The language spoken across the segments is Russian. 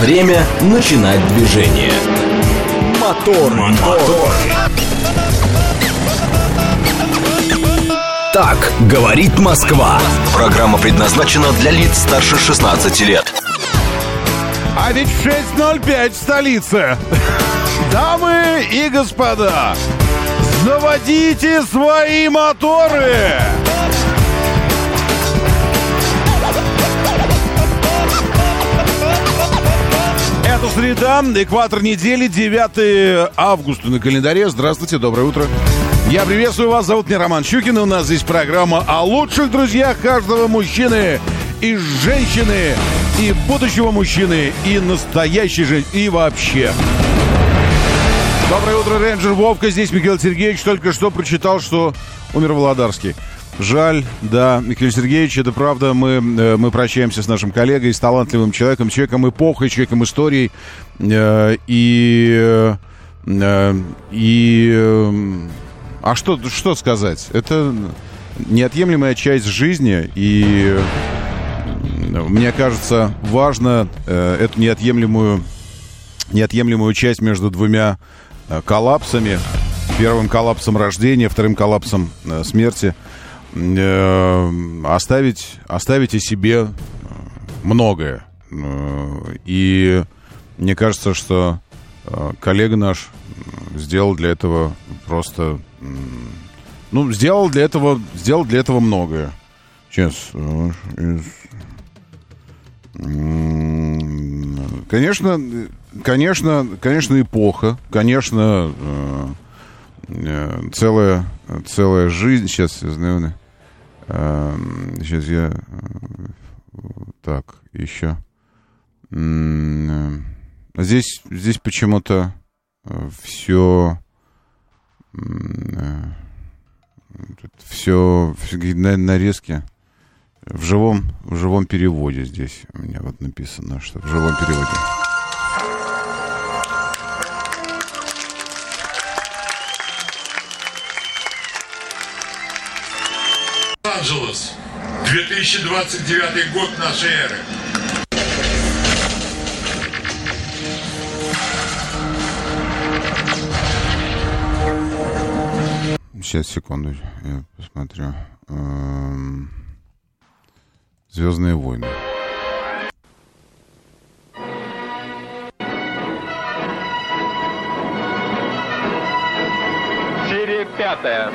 Время начинать движение. Мотор, мотор. Так говорит Москва. Программа предназначена для лиц старше 16 лет. А ведь в 6.05 в столице. Дамы и господа, заводите свои моторы! Это среда, экватор недели, 9 августа на календаре. Здравствуйте, доброе утро. Я приветствую вас, зовут меня Роман Щукин, и у нас здесь программа о лучших друзьях каждого мужчины и женщины, и будущего мужчины, и настоящей женщины, и вообще. Доброе утро, рейнджер Вовка. Здесь Михаил Сергеевич только что прочитал, что умер Володарский. Жаль, да, Михаил Сергеевич, это правда, мы, э, мы прощаемся с нашим коллегой, с талантливым человеком, человеком эпохой, человеком истории. Э, и... Э, и... А что, что сказать? Это неотъемлемая часть жизни, и мне кажется, важно эту неотъемлемую, неотъемлемую часть между двумя коллапсами, первым коллапсом рождения, вторым коллапсом смерти – э, оставить, оставить о себе многое. Э, и мне кажется, что э, коллега наш сделал для этого просто... Ну, сделал для этого, сделал для этого многое. Сейчас. Конечно, конечно, конечно, эпоха, конечно, целая, целая жизнь. Сейчас, наверное, Сейчас я... Так, еще. Здесь, здесь почему-то все... Все, все нарезки в живом, в живом переводе здесь у меня вот написано, что в живом переводе. Лос-Анджелес, 2029 год нашей эры. Сейчас, секунду, я посмотрю. Эм... Звездные войны. Серия пятая.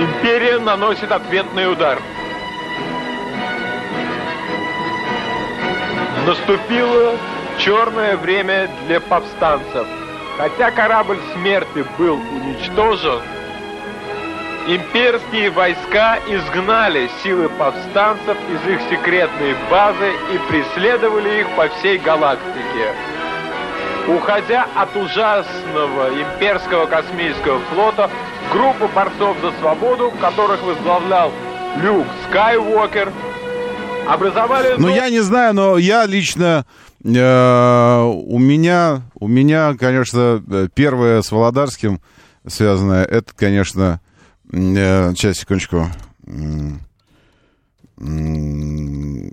Империя наносит ответный удар. Наступило черное время для повстанцев. Хотя корабль смерти был уничтожен, имперские войска изгнали силы повстанцев из их секретной базы и преследовали их по всей галактике. Уходя от ужасного имперского космического флота, группа борцов за свободу, которых возглавлял Люк Скайуокер, образовали... Ну, я не знаю, но я лично... Э, у меня, у меня, конечно, первое с Володарским связанное, это, конечно... Э, сейчас, секундочку.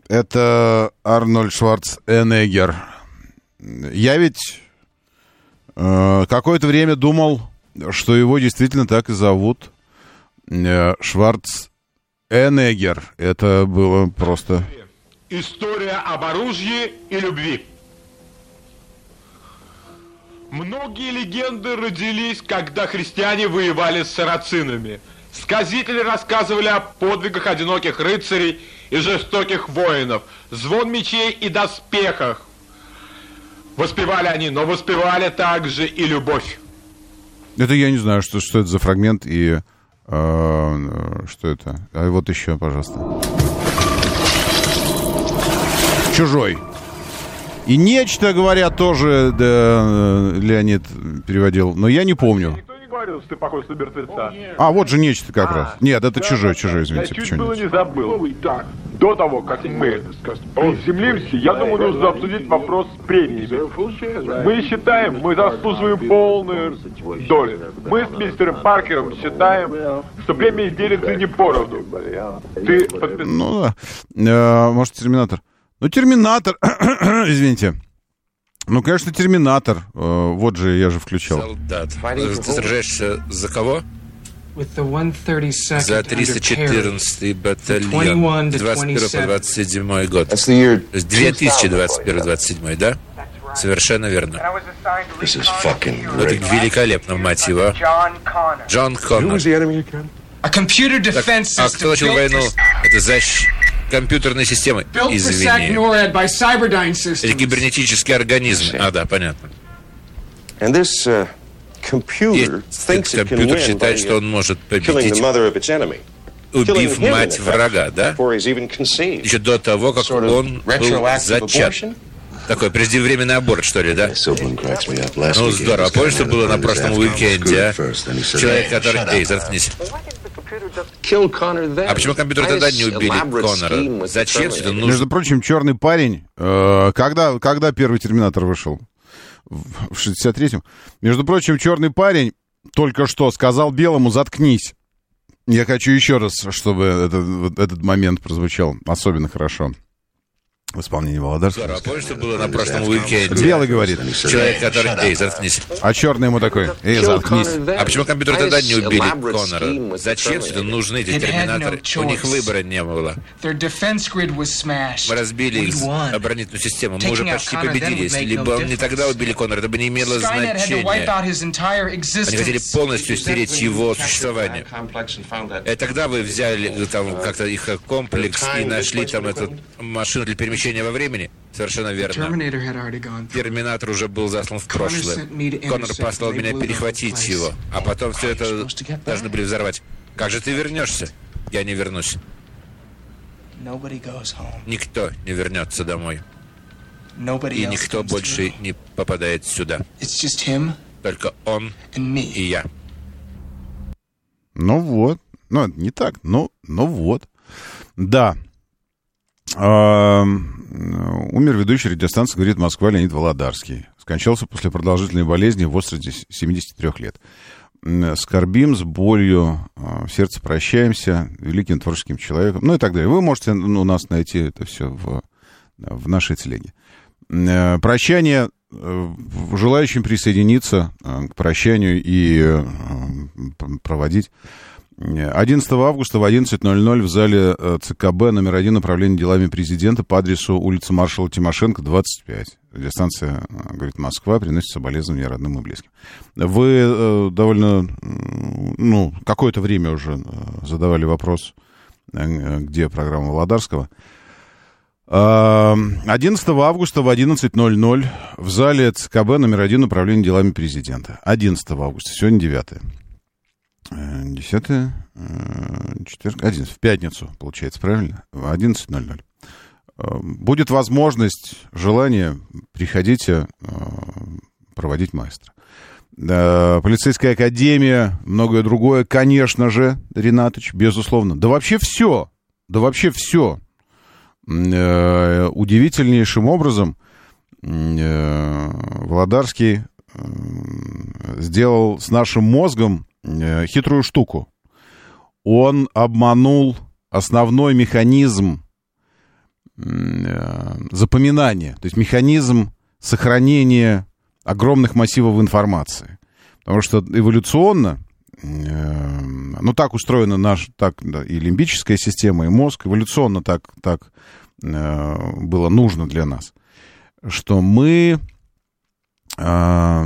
Это Арнольд Шварценеггер. Я ведь э, какое-то время думал, что его действительно так и зовут. Э, Шварц Энегер. Это было просто... История об оружии и любви. Многие легенды родились, когда христиане воевали с сарацинами. Сказители рассказывали о подвигах одиноких рыцарей и жестоких воинов, звон мечей и доспехах. Воспевали они, но воспевали также и любовь. Это я не знаю, что, что это за фрагмент и э, что это. А вот еще, пожалуйста. Чужой. И нечто, говорят, тоже да, Леонид переводил, но я не помню что ты похож на мертвеца. А, вот же нечто как а, раз. Нет, это чужой, чужой, извините. Я чуть было не забыл. До того, как мы приземлимся, я думаю, нужно обсудить вопрос с премиями. Мы считаем, мы заслуживаем полную долю. Мы с мистером Паркером считаем, что премии делятся не поровну. Ты подписал? Ну да. Э, может, Терминатор? Ну, Терминатор, извините. Ну, конечно, Терминатор. Э, Вот же, я же включал. Солдат. Ты сражаешься за кого? With the 132nd За under Perry. 314-й батальон. 21 to 21 по 27 год. That's the year То есть 2021-27, да? Совершенно верно. Ну, Это великолепно, мать его. Джон Коннор. а кто начал войну? Это защ... компьютерные системы. Извини. Это кибернетический организм. А, да, понятно. And this uh, computer Есть thinks этот it can компьютер считает, что uh, он может победить, убив мать врага, да? Еще до того, как он был зачат. Такой преждевременный аборт, что ли, да? Ну, здорово. Помнишь, что было на прошлом уикенде, а? Человек, "Hey, который... Эй, заткнись. Killed Connor then. А почему компьютер тогда не убили Коннора? Зачем все это нужно? Между прочим, черный парень. э, когда, когда первый Терминатор вышел? В в 63-м. Между прочим, черный парень только что сказал белому «заткнись». Я хочу еще раз, чтобы этот, этот момент прозвучал особенно хорошо в исполнении Володарского. Здорово. Помнишь, что было на прошлом уикенде? Белый говорит. Человек, "Hey, который... Эй, up." заткнись. А черный ему такой «Эй, заткнись». А почему компьютер тогда не убили Коннора? Зачем все это terminated. нужны, эти терминаторы? У них выбора не было. Мы разбили их оборонительную систему. Мы уже почти победили. Если он не тогда убили Коннора, это бы не имело значения. Они хотели полностью стереть его существование. И тогда вы взяли э, там как-то их э, комплекс и нашли там эту машину для перемещения во времени? Совершенно верно. Терминатор уже был заслан в прошлое. Коннор послал меня перехватить его, а потом все это должны были взорвать. Как же ты вернешься? Я не вернусь. Никто не вернется домой. И никто больше не попадает сюда. Только он и я. Ну вот. Ну, не так, но, ну вот. Да. Умер ведущий радиостанции «Говорит Москва» Леонид Володарский. Скончался после продолжительной болезни в возрасте 73 лет. Скорбим, с болью э, в сердце прощаемся, великим творческим человеком, ну и так далее. Вы можете ну, у нас найти это все в, в нашей телеге. Э, Прощание э, желающим присоединиться э, к прощанию и проводить 11 августа в 11.00 в зале э, ЦКБ номер один управления делами президента по адресу улица маршала Тимошенко, 25. Радиостанция, э, говорит, Москва, приносит соболезнования родным и близким. Вы э, довольно, ну, какое-то время уже задавали вопрос, где программа Володарского. Э, 11 августа в 11.00 в зале ЦКБ номер один управления делами президента. 11 августа, сегодня 9. 10, четверг, 11, в пятницу, получается, правильно? В 11.00. Э, Будет возможность, желание, приходите э, проводить маэстро. Э, Полицейская академия, многое другое, конечно же, Ренатович, безусловно. Да вообще все, да вообще все. Удивительнейшим образом Володарский сделал с нашим мозгом хитрую штуку. Он обманул основной механизм э, запоминания, то есть механизм сохранения огромных массивов информации. Потому что эволюционно, э, ну так устроена наш, так да, и лимбическая система, и мозг, эволюционно так, так э, было нужно для нас, что мы, э,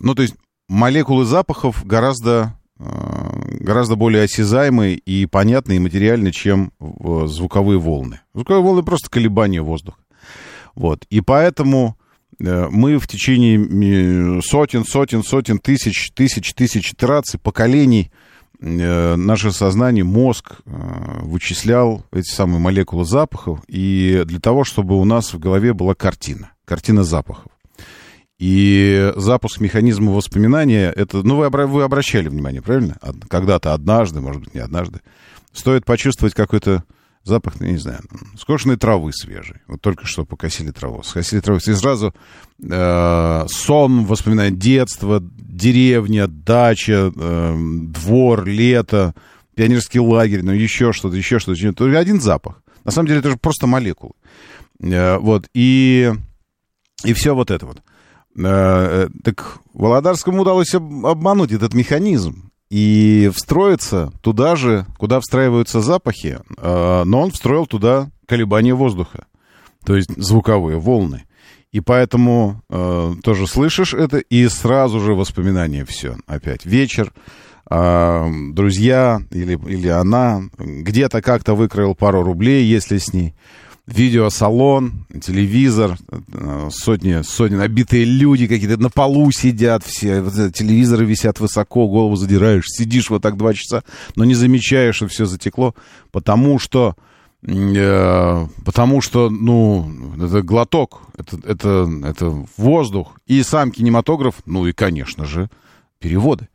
ну то есть молекулы запахов гораздо, э, гораздо более осязаемые и понятные и материальны, чем э, звуковые волны. Звуковые волны просто колебания воздуха. Вот. И поэтому э, мы в течение сотен, сотен, сотен тысяч, тысяч, тысяч итераций, поколений наше сознание, мозг вычислял эти самые молекулы запахов, и для того, чтобы у нас в голове была картина, картина запахов. И запуск механизма воспоминания, это, ну, вы, вы обращали внимание, правильно? Когда-то, однажды, может быть, не однажды, стоит почувствовать какой-то запах, ну, не знаю, скошенной травы свежей. Вот только что покосили траву. Скосили траву, и сразу э, сон, воспоминания детства, деревня, дача, э, двор, лето, пионерский лагерь, ну, еще что-то, еще что-то. Только один запах. На самом деле это же просто молекулы. Э, Вот, и, и все вот это вот. Э, э, Так Володарскому удалось об- обмануть этот механизм и встроиться туда же, куда встраиваются запахи, э, но он встроил туда колебания воздуха, то есть звуковые волны. И поэтому э, тоже слышишь это, и сразу же воспоминания все. Опять вечер, э, друзья или, или она где-то как-то выкроил пару рублей, если с ней. Видеосалон, телевизор, сотни, сотни набитые люди какие-то на полу сидят все, телевизоры висят высоко, голову задираешь, сидишь вот так два часа, но не замечаешь, что все затекло, потому что Э, потому что, ну, это глоток, это, это, это воздух, и сам кинематограф, ну и, конечно же, переводы.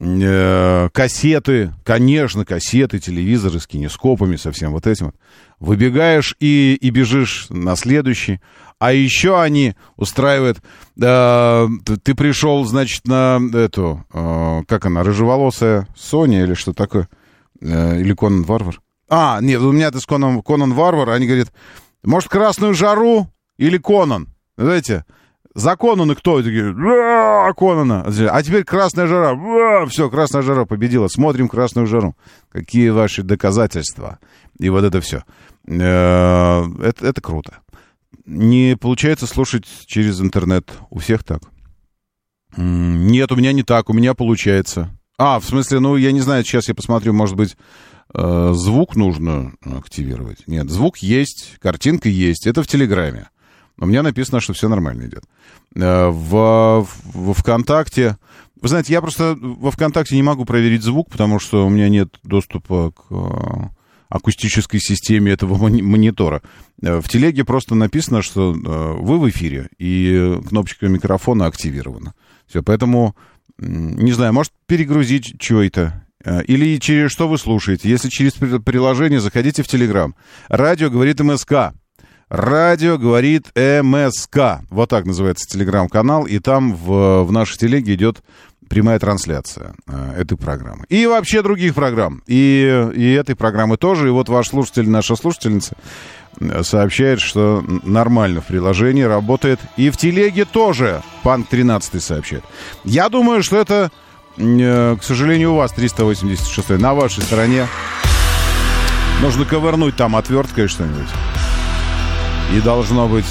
Э, Кассеты, конечно, кассеты, телевизоры с кинескопами, со всем вот этим. Выбегаешь и, и бежишь на следующий. А еще они устраивают... э, ты пришел, значит, на эту... э, как она, рыжеволосая Соня или что такое? Э, или Конан Варвар? А, нет, у меня это с Конан, Конан Варвар. Они говорят, может, красную жару или Конан? Знаете, за Конана кто? Такие, «Да, Конана. А теперь красная жара. Все, красная жара победила. Смотрим красную жару. Какие ваши доказательства? И вот это все. Это, это круто. Не получается слушать через интернет. У всех так. Нет, у меня не так. У меня получается. А, в смысле, ну, я не знаю, сейчас я посмотрю, может быть, э, звук нужно активировать. Нет, звук есть, картинка есть. Это в Телеграме. У меня написано, что все нормально идет. Э, В, во ВКонтакте... Вы знаете, я просто во ВКонтакте не могу проверить звук, потому что у меня нет доступа к э, акустической системе этого мони- монитора. Э, В телеге просто написано, что вы в эфире, и кнопочка микрофона активирована. Все, поэтому, не знаю, может перегрузить что-то. Э, Или через что вы слушаете. Если через при- приложение, заходите в Телеграм. Радио говорит МСК. Радио говорит МСК. Вот так называется телеграм-канал. И там в, в нашей телеге идет прямая трансляция э, этой программы. И вообще других программ. И, и этой программы тоже. И вот ваш слушатель, наша слушательница э, сообщает, что нормально в приложении работает. И в телеге тоже. Панк 13 сообщает. Я думаю, что это, э, к сожалению, у вас 386 на вашей стороне. Нужно ковырнуть там отверткой что-нибудь. И должно быть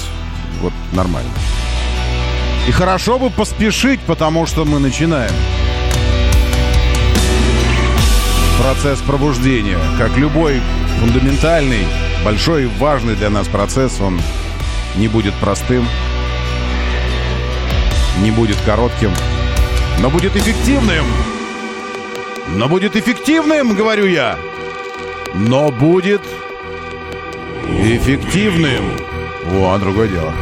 вот нормально. И хорошо бы поспешить, потому что мы начинаем. Процесс пробуждения, как любой фундаментальный, большой и важный для нас процесс, он не будет простым, не будет коротким, но будет эффективным. Но будет эффективным, говорю я. Но будет эффективным. О, другое дело.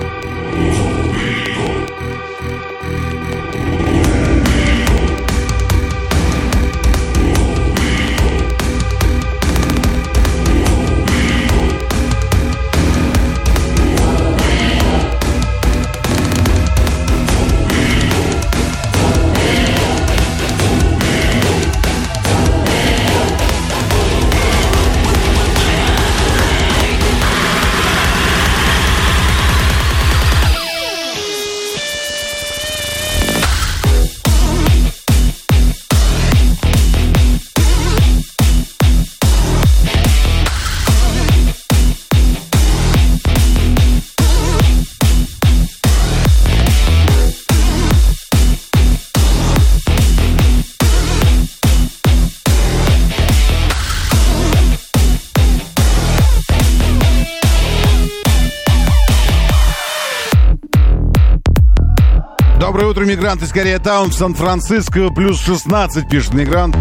Утро, мигрант из Корея-таун в Сан-Франциско. Плюс 16, пишет мигрант.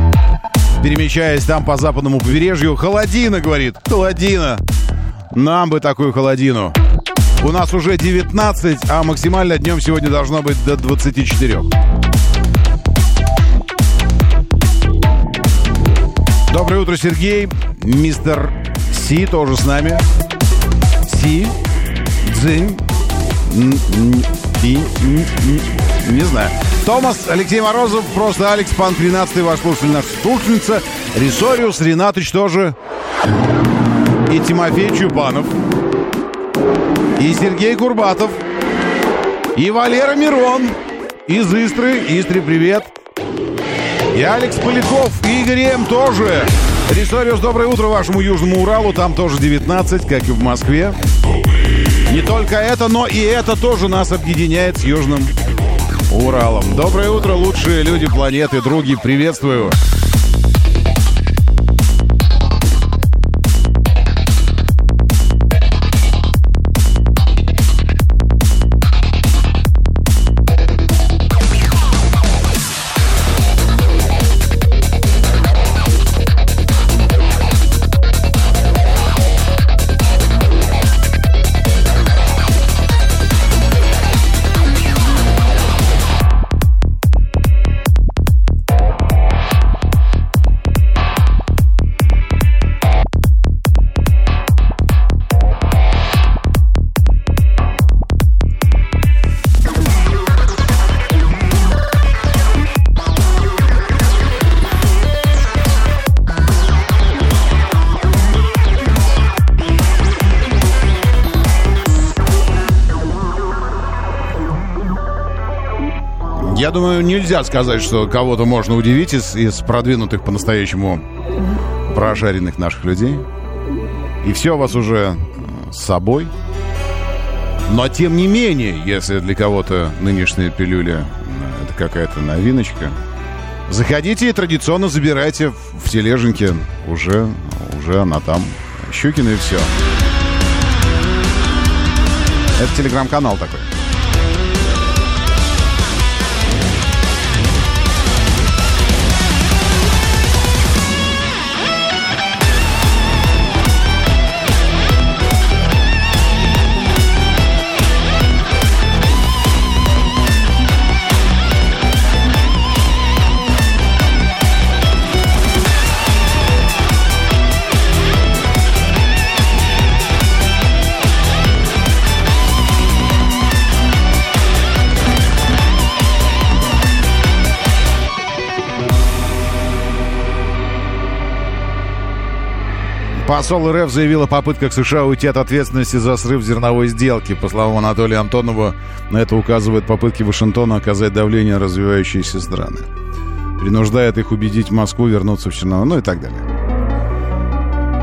Перемещаясь там по западному побережью. Холодина, говорит. Холодина. Нам бы такую холодину. У нас уже 19, а максимально днем сегодня должно быть до 24. Доброе утро, Сергей. Мистер Си тоже с нами. Си. Дзинь. И- н- н- Не знаю. Томас, Алексей Морозов, просто Алекс, Пан 13, ваш слушатель, наша слушательница. Рисориус, Ренатыч тоже. и Тимофей Чубанов, и Сергей Курбатов, и Валера Мирон из Истры. Истре, привет. И Алекс Поляков, и Игорь М. тоже. Рисориус, доброе утро вашему Южному Уралу. Там тоже 19, как и в Москве. Не только это, но и это тоже нас объединяет с Южным Уралом. Доброе утро, лучшие люди планеты, други, приветствую. Думаю, нельзя сказать, что кого-то можно удивить из, из продвинутых по-настоящему прожаренных наших людей. И все у вас уже э, с собой. Но тем не менее, если для кого-то нынешняя пилюля это какая-то новиночка, заходите и традиционно забирайте в, в тележеньке. Уже, уже она там. Щукина и все. Это телеграм-канал такой. Посол РФ заявил о попытках США уйти от ответственности за срыв зерновой сделки. По словам Анатолия Антонова, на это указывают попытки Вашингтона оказать давление развивающиеся страны. Принуждает их убедить Москву вернуться в Чернобыль, ну и так далее.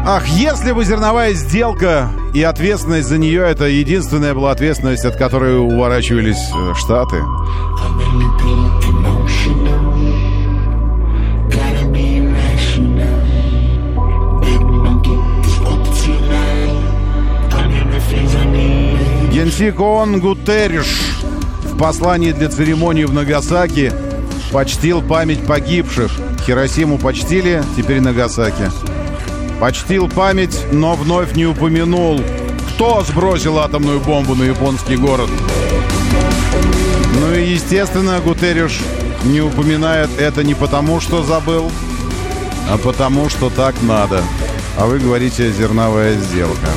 Ах, если бы зерновая сделка и ответственность за нее это единственная была ответственность, от которой уворачивались э, Штаты. Генсик ООН Гутерриш в послании для церемонии в Нагасаки почтил память погибших. Хиросиму почтили, теперь Нагасаки. Почтил память, но вновь не упомянул, кто сбросил атомную бомбу на японский город. Ну и, естественно, Гутерриш не упоминает это не потому, что забыл, а потому, что так надо. А вы говорите «зерновая сделка».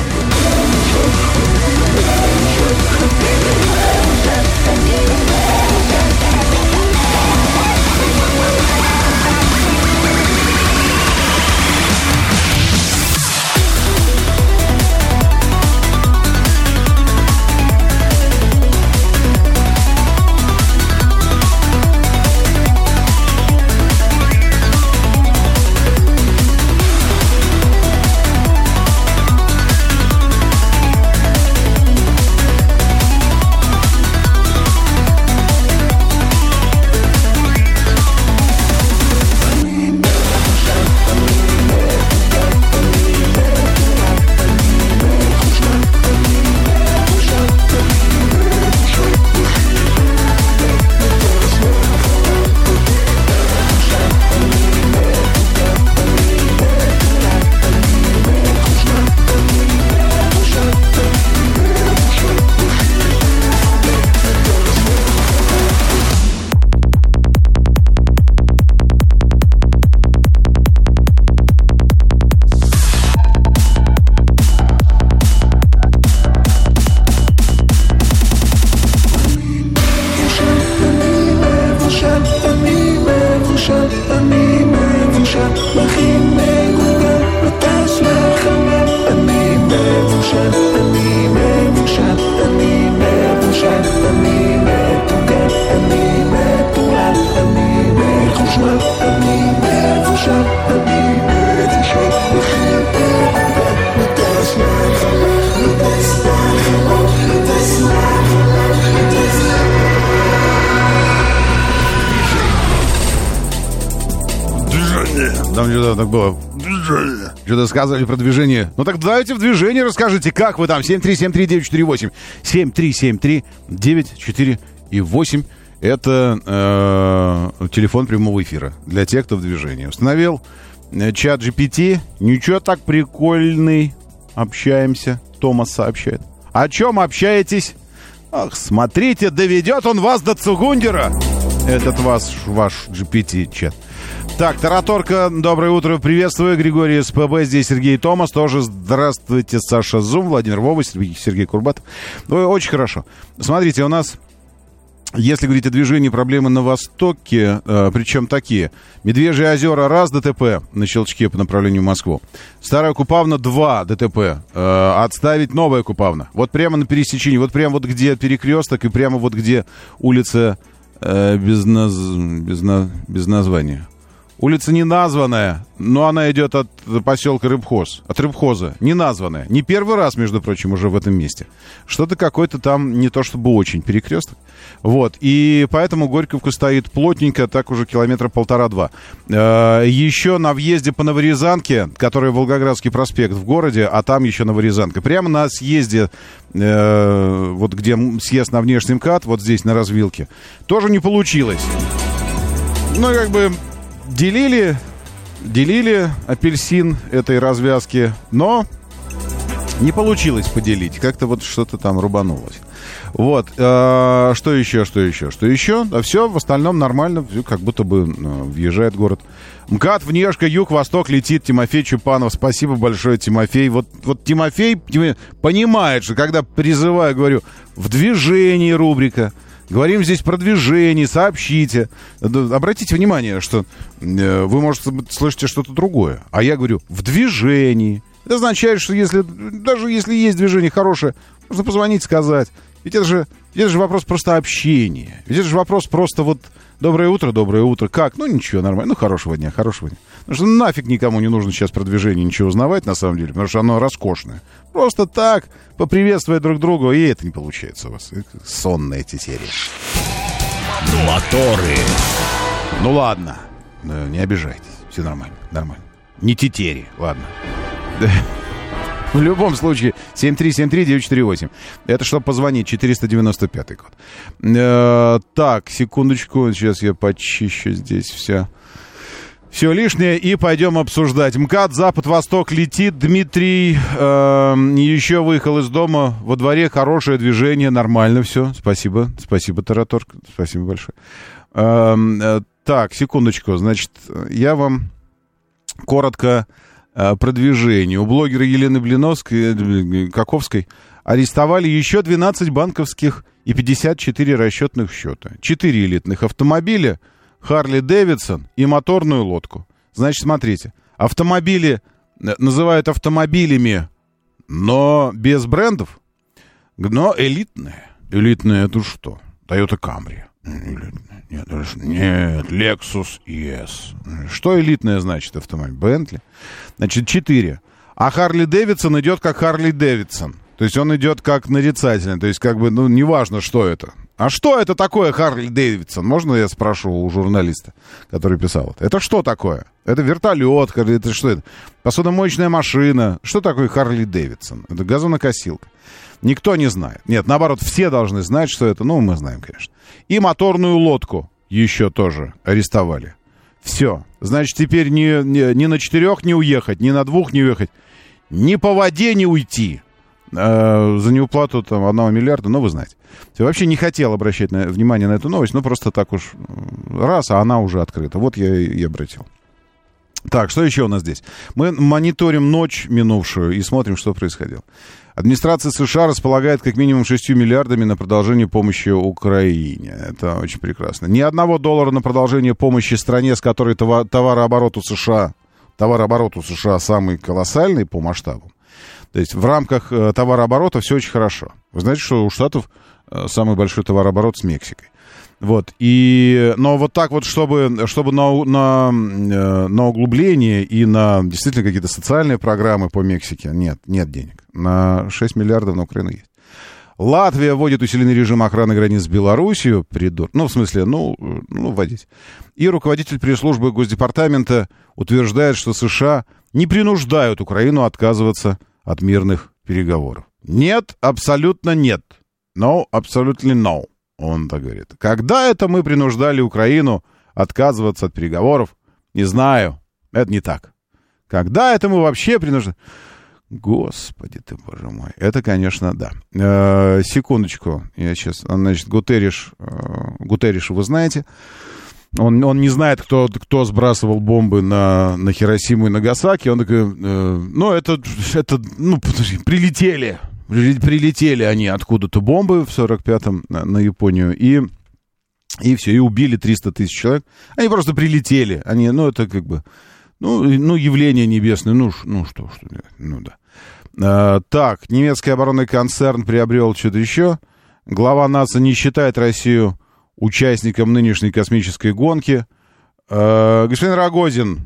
Там было. Что-то сказали про движение. Ну так давайте в движении расскажите, как вы там. 7373948. 7373-94 и 8. Это э, телефон прямого эфира для тех, кто в движении. Установил э, чат GPT. Ничего так прикольный. Общаемся. Томас сообщает. О чем общаетесь? Ах, смотрите, доведет он вас до Цугундера. Этот вас, ваш GPT-чат. Так, Тараторка, доброе утро, приветствую. Григорий СПБ, здесь Сергей Томас, тоже здравствуйте, Саша Зум, Владимир Вова, Сергей, Курбатов. Ой, очень хорошо. Смотрите, у нас если говорить о движении, проблемы на востоке, э, причем такие. Медвежьи озера раз ДТП на Щелчке по направлению в Москву. Старая Купавна 2 ДТП. Э, отставить новая Купавна. Вот прямо на пересечении, вот прямо вот где перекресток и прямо вот где улица э, без, наз... без, на... без названия. Улица не названная, но она идет от поселка Рыбхоз. От Рыбхоза. Не названная. Не первый раз, между прочим, уже в этом месте. Что-то какой-то там не то чтобы очень перекресток. Вот. И поэтому Горьковка стоит плотненько, так уже километра полтора-два. Э, еще на въезде по Новорязанке, который Волгоградский проспект в городе, а там еще Новорязанка. Прямо на съезде, э, вот где съезд на внешний МКАД, вот здесь на развилке, тоже не получилось. Ну, как бы делили, делили апельсин этой развязки, но не получилось поделить. Как-то вот что-то там рубанулось. Вот. Э, что еще, что еще, что еще? Да все, в остальном нормально. Как будто бы э, въезжает город. МКАД, Внешка, Юг, Восток летит. Тимофей Чупанов. Спасибо большое, Тимофей. Вот, вот Тимофей понимает, что когда призываю, говорю, в движении рубрика, Говорим здесь про движение, сообщите. Обратите внимание, что э, вы, может, слышите что-то другое. А я говорю, в движении. Это означает, что если, даже если есть движение хорошее, можно позвонить, сказать. Ведь это же, ведь это же вопрос просто общения. Ведь это же вопрос просто вот доброе утро, доброе утро. Как? Ну ничего, нормально. Ну хорошего дня, хорошего дня. Потому что нафиг никому не нужно сейчас про движение ничего узнавать на самом деле, потому что оно роскошное. Просто так, поприветствовать друг друга, и это не получается у вас. Сонные эти серии. Моторы. Ну ладно, не обижайтесь. Все нормально, нормально. Не тетери, ладно. В любом случае, 7373948. Это чтобы позвонить, 495 код. Э, так, секундочку, сейчас я почищу здесь все. Все лишнее и пойдем обсуждать. МКАД Запад-Восток летит. Дмитрий э, еще выехал из дома. Во дворе хорошее движение, нормально все. Спасибо, спасибо, Тараторг. Спасибо большое. Э, э, так, секундочку. Значит, я вам коротко продвижению. У блогера Елены Блиновской, э, Каковской арестовали еще 12 банковских и 54 расчетных счета. 4 элитных автомобиля, Харли Дэвидсон и моторную лодку. Значит, смотрите, автомобили э, называют автомобилями, но без брендов, но элитные. Элитные это что? Toyota Camry. Нет, нет, Lexus ES. Что элитное значит автомобиль? Бентли. Значит, 4. А Харли Дэвидсон идет как Харли Дэвидсон. То есть он идет как нарицательный. То есть как бы, ну, неважно, что это. А что это такое Харли Дэвидсон? Можно я спрошу у журналиста, который писал это? Что такое? Это вертолет, это что это? Посудомоечная машина. Что такое Харли Дэвидсон? Это газонокосилка. Никто не знает. Нет, наоборот, все должны знать, что это. Ну, мы знаем, конечно. И моторную лодку еще тоже арестовали. Все. Значит, теперь ни, ни, ни на четырех не уехать, ни на двух не уехать, ни по воде не уйти. Э, за неуплату там одного миллиарда, ну, вы знаете. Я вообще не хотел обращать на, внимание на эту новость, но просто так уж раз, а она уже открыта. Вот я и обратил. Так, что еще у нас здесь? Мы мониторим ночь минувшую и смотрим, что происходило. Администрация США располагает как минимум 6 миллиардами на продолжение помощи Украине. Это очень прекрасно. Ни одного доллара на продолжение помощи стране, с которой товарооборот у США, товарооборот у США самый колоссальный по масштабам. То есть в рамках э, товарооборота все очень хорошо. Вы знаете, что у Штатов самый большой товарооборот с Мексикой. Вот, и, но вот так вот, чтобы, чтобы на, на, э, на углубление и на действительно какие-то социальные программы по Мексике, нет, нет денег. На 6 миллиардов на Украину есть. Латвия вводит усиленный режим охраны границ с Белоруссией. Придур... Ну, в смысле, ну, э, ну, вводить. И руководитель пресс-службы Госдепартамента утверждает, что США не принуждают Украину отказываться от мирных переговоров. Нет, абсолютно нет. No, абсолютно no, он так говорит. Когда это мы принуждали Украину отказываться от переговоров? Не знаю. Это не так. Когда это мы вообще принуждали? Господи ты, боже мой. Это, конечно, да. Э, секундочку. Я сейчас... Значит, Гутериш... Э, Гутериш вы знаете. Он, он не знает, кто, кто сбрасывал бомбы на, на Хиросиму и Нагасаки. Он такой, э, ну, это, это, ну, подожди, прилетели. Прилетели они откуда-то бомбы в 45-м на, на Японию. И, и все, и убили 300 тысяч человек. Они просто прилетели. Они, ну, это как бы... Ну, ну явление небесное, ну, ну что, что, ну да. А, так, немецкий оборонный концерн приобрел что-то еще. Глава НАСА не считает Россию участником нынешней космической гонки. А, господин Рогозин,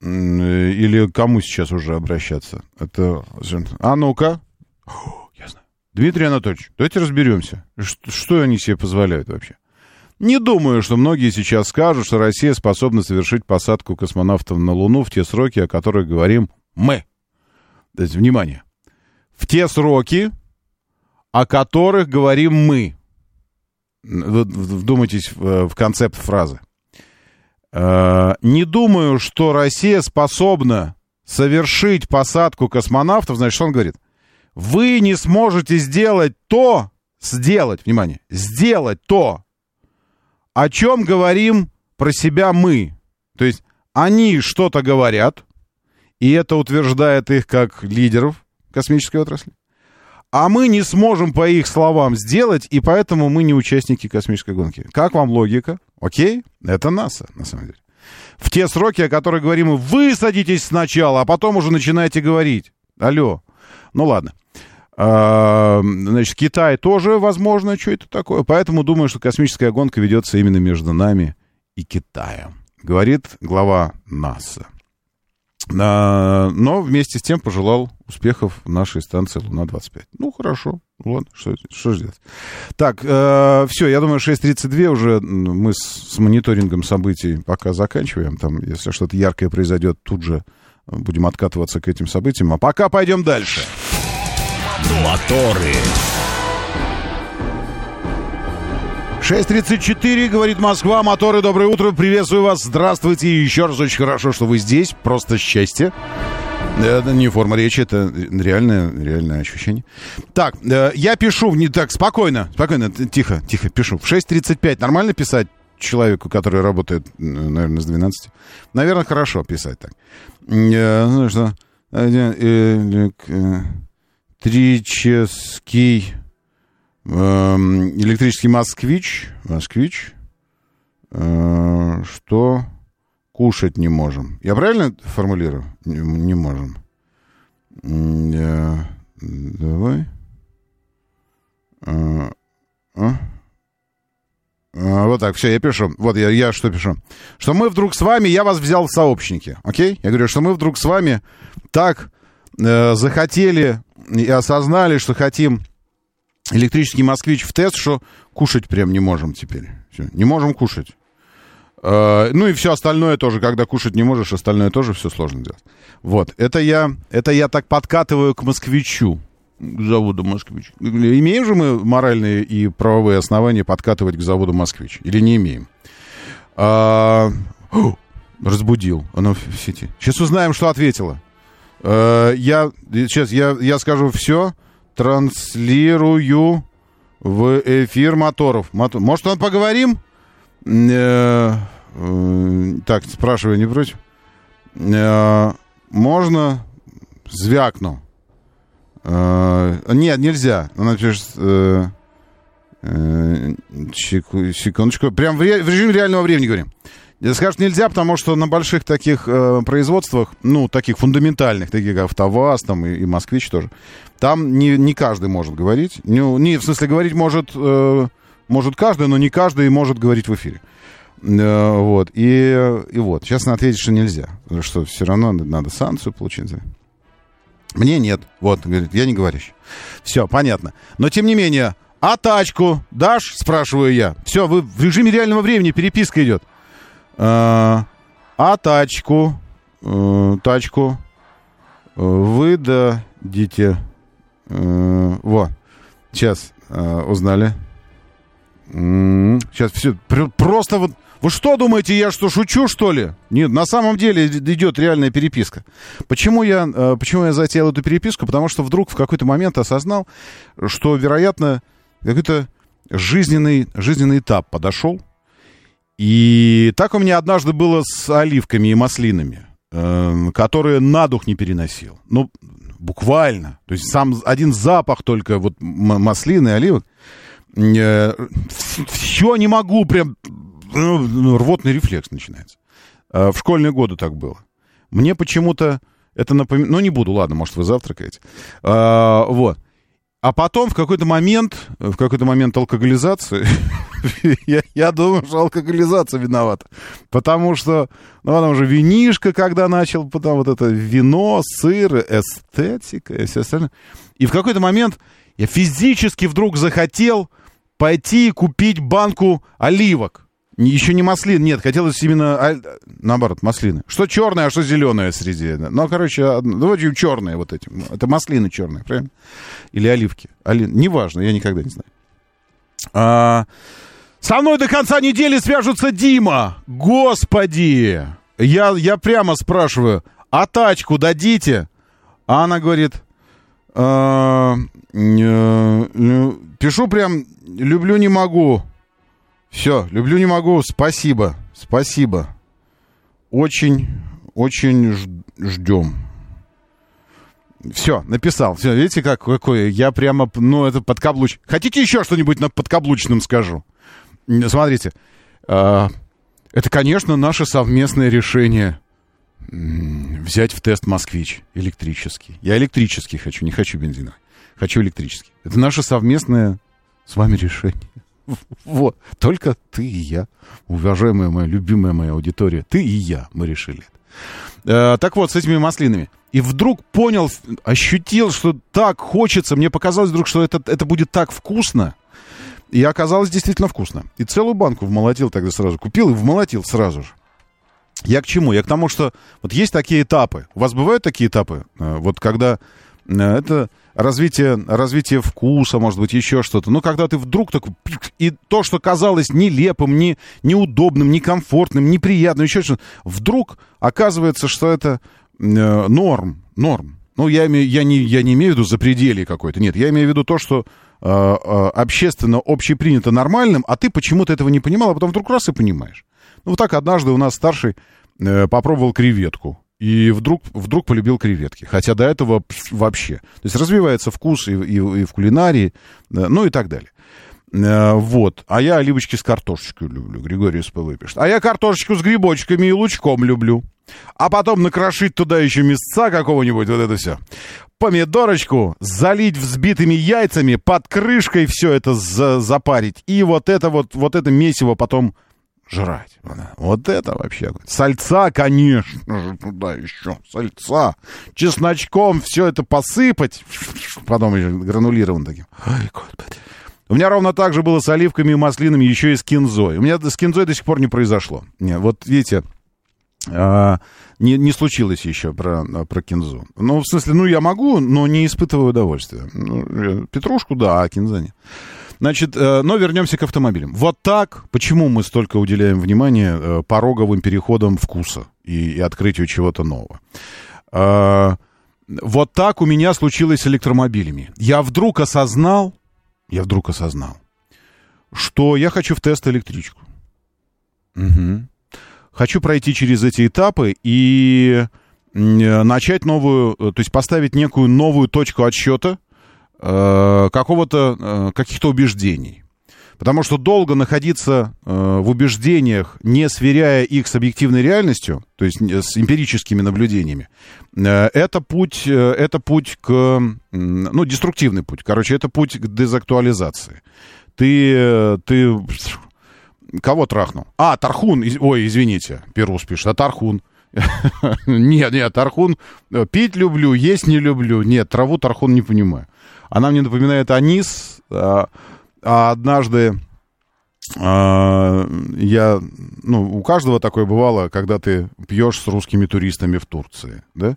или кому сейчас уже обращаться? Это... А ну-ка. Я знаю. Дмитрий Анатольевич, давайте разберемся. Что, они себе позволяют вообще? Не думаю, что многие сейчас скажут, что Россия способна совершить посадку космонавтов на Луну в те сроки, о которых говорим мы. То есть, внимание. В те сроки, о которых говорим мы. Вдумайтесь в, в концепт фразы. Э, не думаю, что Россия способна совершить посадку космонавтов. Значит, что он говорит? Вы не сможете сделать то, сделать, внимание, сделать то, о чем говорим про себя мы. То есть они что-то говорят, и это утверждает их как лидеров космической отрасли. А мы не сможем по их словам сделать, и поэтому мы не участники космической гонки. Как вам логика? Окей, это НАСА, на самом деле. В те сроки, о которых говорим, вы садитесь сначала, а потом уже начинаете говорить. Алло. Ну ладно. А, значит, Китай тоже, возможно, что это такое. Поэтому думаю, что космическая гонка ведется именно между нами и Китаем. Говорит глава НАСА. А, но вместе с тем пожелал успехов нашей станции Луна-25. Ну, хорошо. Вот, что, что сделать. Так, э, все, я думаю, 6.32 уже мы с, с мониторингом событий пока заканчиваем. Там, если что-то яркое произойдет, тут же будем откатываться к этим событиям. А пока пойдем дальше. Моторы. 6.34, говорит Москва, моторы, доброе утро, приветствую вас, здравствуйте, и еще раз очень хорошо, что вы здесь, просто счастье. Это не форма речи, это реальное, реальное ощущение. Так, э, я пишу, не так, спокойно, спокойно, тихо, тихо, пишу. В 6.35 нормально писать человеку, который работает, наверное, с 12? Наверное, хорошо писать так. Э, ну что, э, электрический Эм, электрический москвич, москвич, э, что кушать не можем. Я правильно формулирую? Не, можем. Давай. А? А, вот так, все, я пишу. Вот я, я что пишу. Что мы вдруг с вами, я вас взял в сообщники, окей? Я говорю, что мы вдруг с вами так э, захотели и осознали, что хотим электрический москвич в тест, что кушать прям не можем теперь. Все, не можем кушать. Uh, ну и все остальное тоже, когда кушать не можешь, остальное тоже все сложно делать. Вот, это я, это я так подкатываю к москвичу, к заводу «Москвич». Имеем же мы моральные и правовые основания подкатывать к заводу «Москвич» или не имеем? Uh, о, разбудил, оно в сети. Сейчас узнаем, что ответила. Uh, я, сейчас я, я скажу все, транслирую в эфир моторов. Может, он поговорим? Э, э, так, спрашиваю, не против? Можно? Звякну. Нет, нельзя. Она пишет... Секундочку. Прям в режиме реального времени говорим. Скажут, нельзя, потому что на больших таких э, производствах, ну, таких фундаментальных, таких как АвтоВАЗ там, и, и Москвич тоже, там не, не каждый может говорить. Не, не, в смысле, говорить может, э, может каждый, но не каждый может говорить в эфире. Э, вот. И, и вот. Сейчас она ответит, что нельзя. Что все равно надо санкцию получить. Мне нет. Вот, говорит, я не говорящий. Все, понятно. Но тем не менее, а тачку дашь, спрашиваю я. Все, вы в режиме реального времени переписка идет. А, а тачку, э, тачку э, вы дадите. Э, во, сейчас э, узнали. Сейчас все, просто вот вы что думаете, я что, шучу, что ли? Нет, на самом деле идет реальная переписка. Почему я, э, почему я затеял эту переписку? Потому что вдруг в какой-то момент осознал, что, вероятно, какой-то жизненный, жизненный этап подошел. И так у меня однажды было с оливками и маслинами, э, которые на дух не переносил. Ну, буквально. То есть сам один запах только вот маслины и оливок. Э, все не могу, прям ну, ну, рвотный рефлекс начинается. Э, в школьные годы так было. Мне почему-то это напоминает... Ну, не буду, ладно, может, вы завтракаете. А, вот. А потом в какой-то момент, в какой-то момент алкоголизации, я, я думаю, что алкоголизация виновата. Потому что, ну, потом же винишка, когда начал, потом вот это вино, сыр, эстетика и все остальное. И в какой-то момент я физически вдруг захотел пойти и купить банку оливок. Еще не маслин, нет, хотелось именно, а, наоборот, маслины. Что черное, а что зеленое среди. Ну, короче, давайте ну, черные вот эти. Это маслины черные, правильно? Или оливки. Оли... Неважно, я никогда не знаю. А... Со мной до конца недели свяжутся Дима. Господи! Я, я прямо спрашиваю, а тачку дадите? А она говорит, а, э, пишу прям, люблю, не могу. Все, люблю, не могу. Спасибо. Спасибо. Очень, очень ждем. Все, написал. Все, видите, как, какой я прямо, ну, это подкаблуч. Хотите еще что-нибудь на подкаблучном скажу? Смотрите, э, это, конечно, наше совместное решение взять в тест «Москвич» электрический. Я электрический хочу, не хочу бензиновый. Хочу электрический. Это наше совместное с вами решение. Вот. Только ты и я, уважаемая моя, любимая моя аудитория, ты и я, мы решили. Э, так вот, с этими маслинами. И вдруг понял, ощутил, что так хочется. Мне показалось вдруг, что это, это будет так вкусно. И оказалось действительно вкусно. И целую банку вмолотил тогда сразу. Купил и вмолотил сразу же. Я к чему? Я к тому, что вот есть такие этапы. У вас бывают такие этапы? Э, вот когда это развитие, развитие вкуса, может быть, еще что-то. Но когда ты вдруг так... И то, что казалось нелепым, не, неудобным, некомфортным, неприятным, еще что-то, вдруг оказывается, что это э, норм, норм. Ну, я, имею, я, не, я не имею в виду запределье какое-то. Нет, я имею в виду то, что э, э, общественно, общепринято нормальным, а ты почему-то этого не понимал, а потом вдруг раз и понимаешь. Ну, вот так однажды у нас старший э, попробовал креветку. И вдруг, вдруг полюбил креветки. Хотя до этого вообще. То есть развивается вкус и, и, и в кулинарии, э, ну и так далее. Э, вот. А я оливочки с картошечкой люблю. Григорий СПВ пишет. А я картошечку с грибочками и лучком люблю. А потом накрошить туда еще мясца какого-нибудь, вот это все. Помидорочку залить взбитыми яйцами, под крышкой все это за запарить. И вот это вот, вот это месиво потом жрать. Вот это вообще. Сальца, конечно же, туда еще. Сальца. Чесночком все это посыпать. Потом еще гранулированным таким. Ой, господи. У меня ровно так же было с оливками и маслинами, еще и с кинзой. У меня с кинзой до сих пор не произошло. Нет, вот видите, а, не, не случилось еще про, про кинзу. Ну, в смысле, ну, я могу, но не испытываю удовольствия. Ну, петрушку, да, а кинза нет. Значит, э, но вернемся к автомобилям. Вот так, почему мы столько уделяем внимания э, пороговым переходам вкуса и, и открытию чего-то нового? Э, вот так у меня случилось с электромобилями. Я вдруг осознал, я вдруг осознал, что я хочу в тест электричку. Угу. Хочу пройти через эти этапы и начать новую, то есть поставить некую новую точку отсчета Э, какого-то, э, каких-то убеждений. Потому что долго находиться э, в убеждениях, не сверяя их с объективной реальностью, то есть с эмпирическими наблюдениями, это путь, это путь к, ну, деструктивный путь. Короче, это путь к дезактуализации. Ты, ты кого трахнул? А, Тархун, ой, извините, Перус пишет, а Тархун? Нет, нет, тархун пить люблю, есть не люблю. Нет, траву тархун не понимаю. Она мне напоминает анис, а, а однажды а, я, ну, у каждого такое бывало, когда ты пьешь с русскими туристами в Турции, да?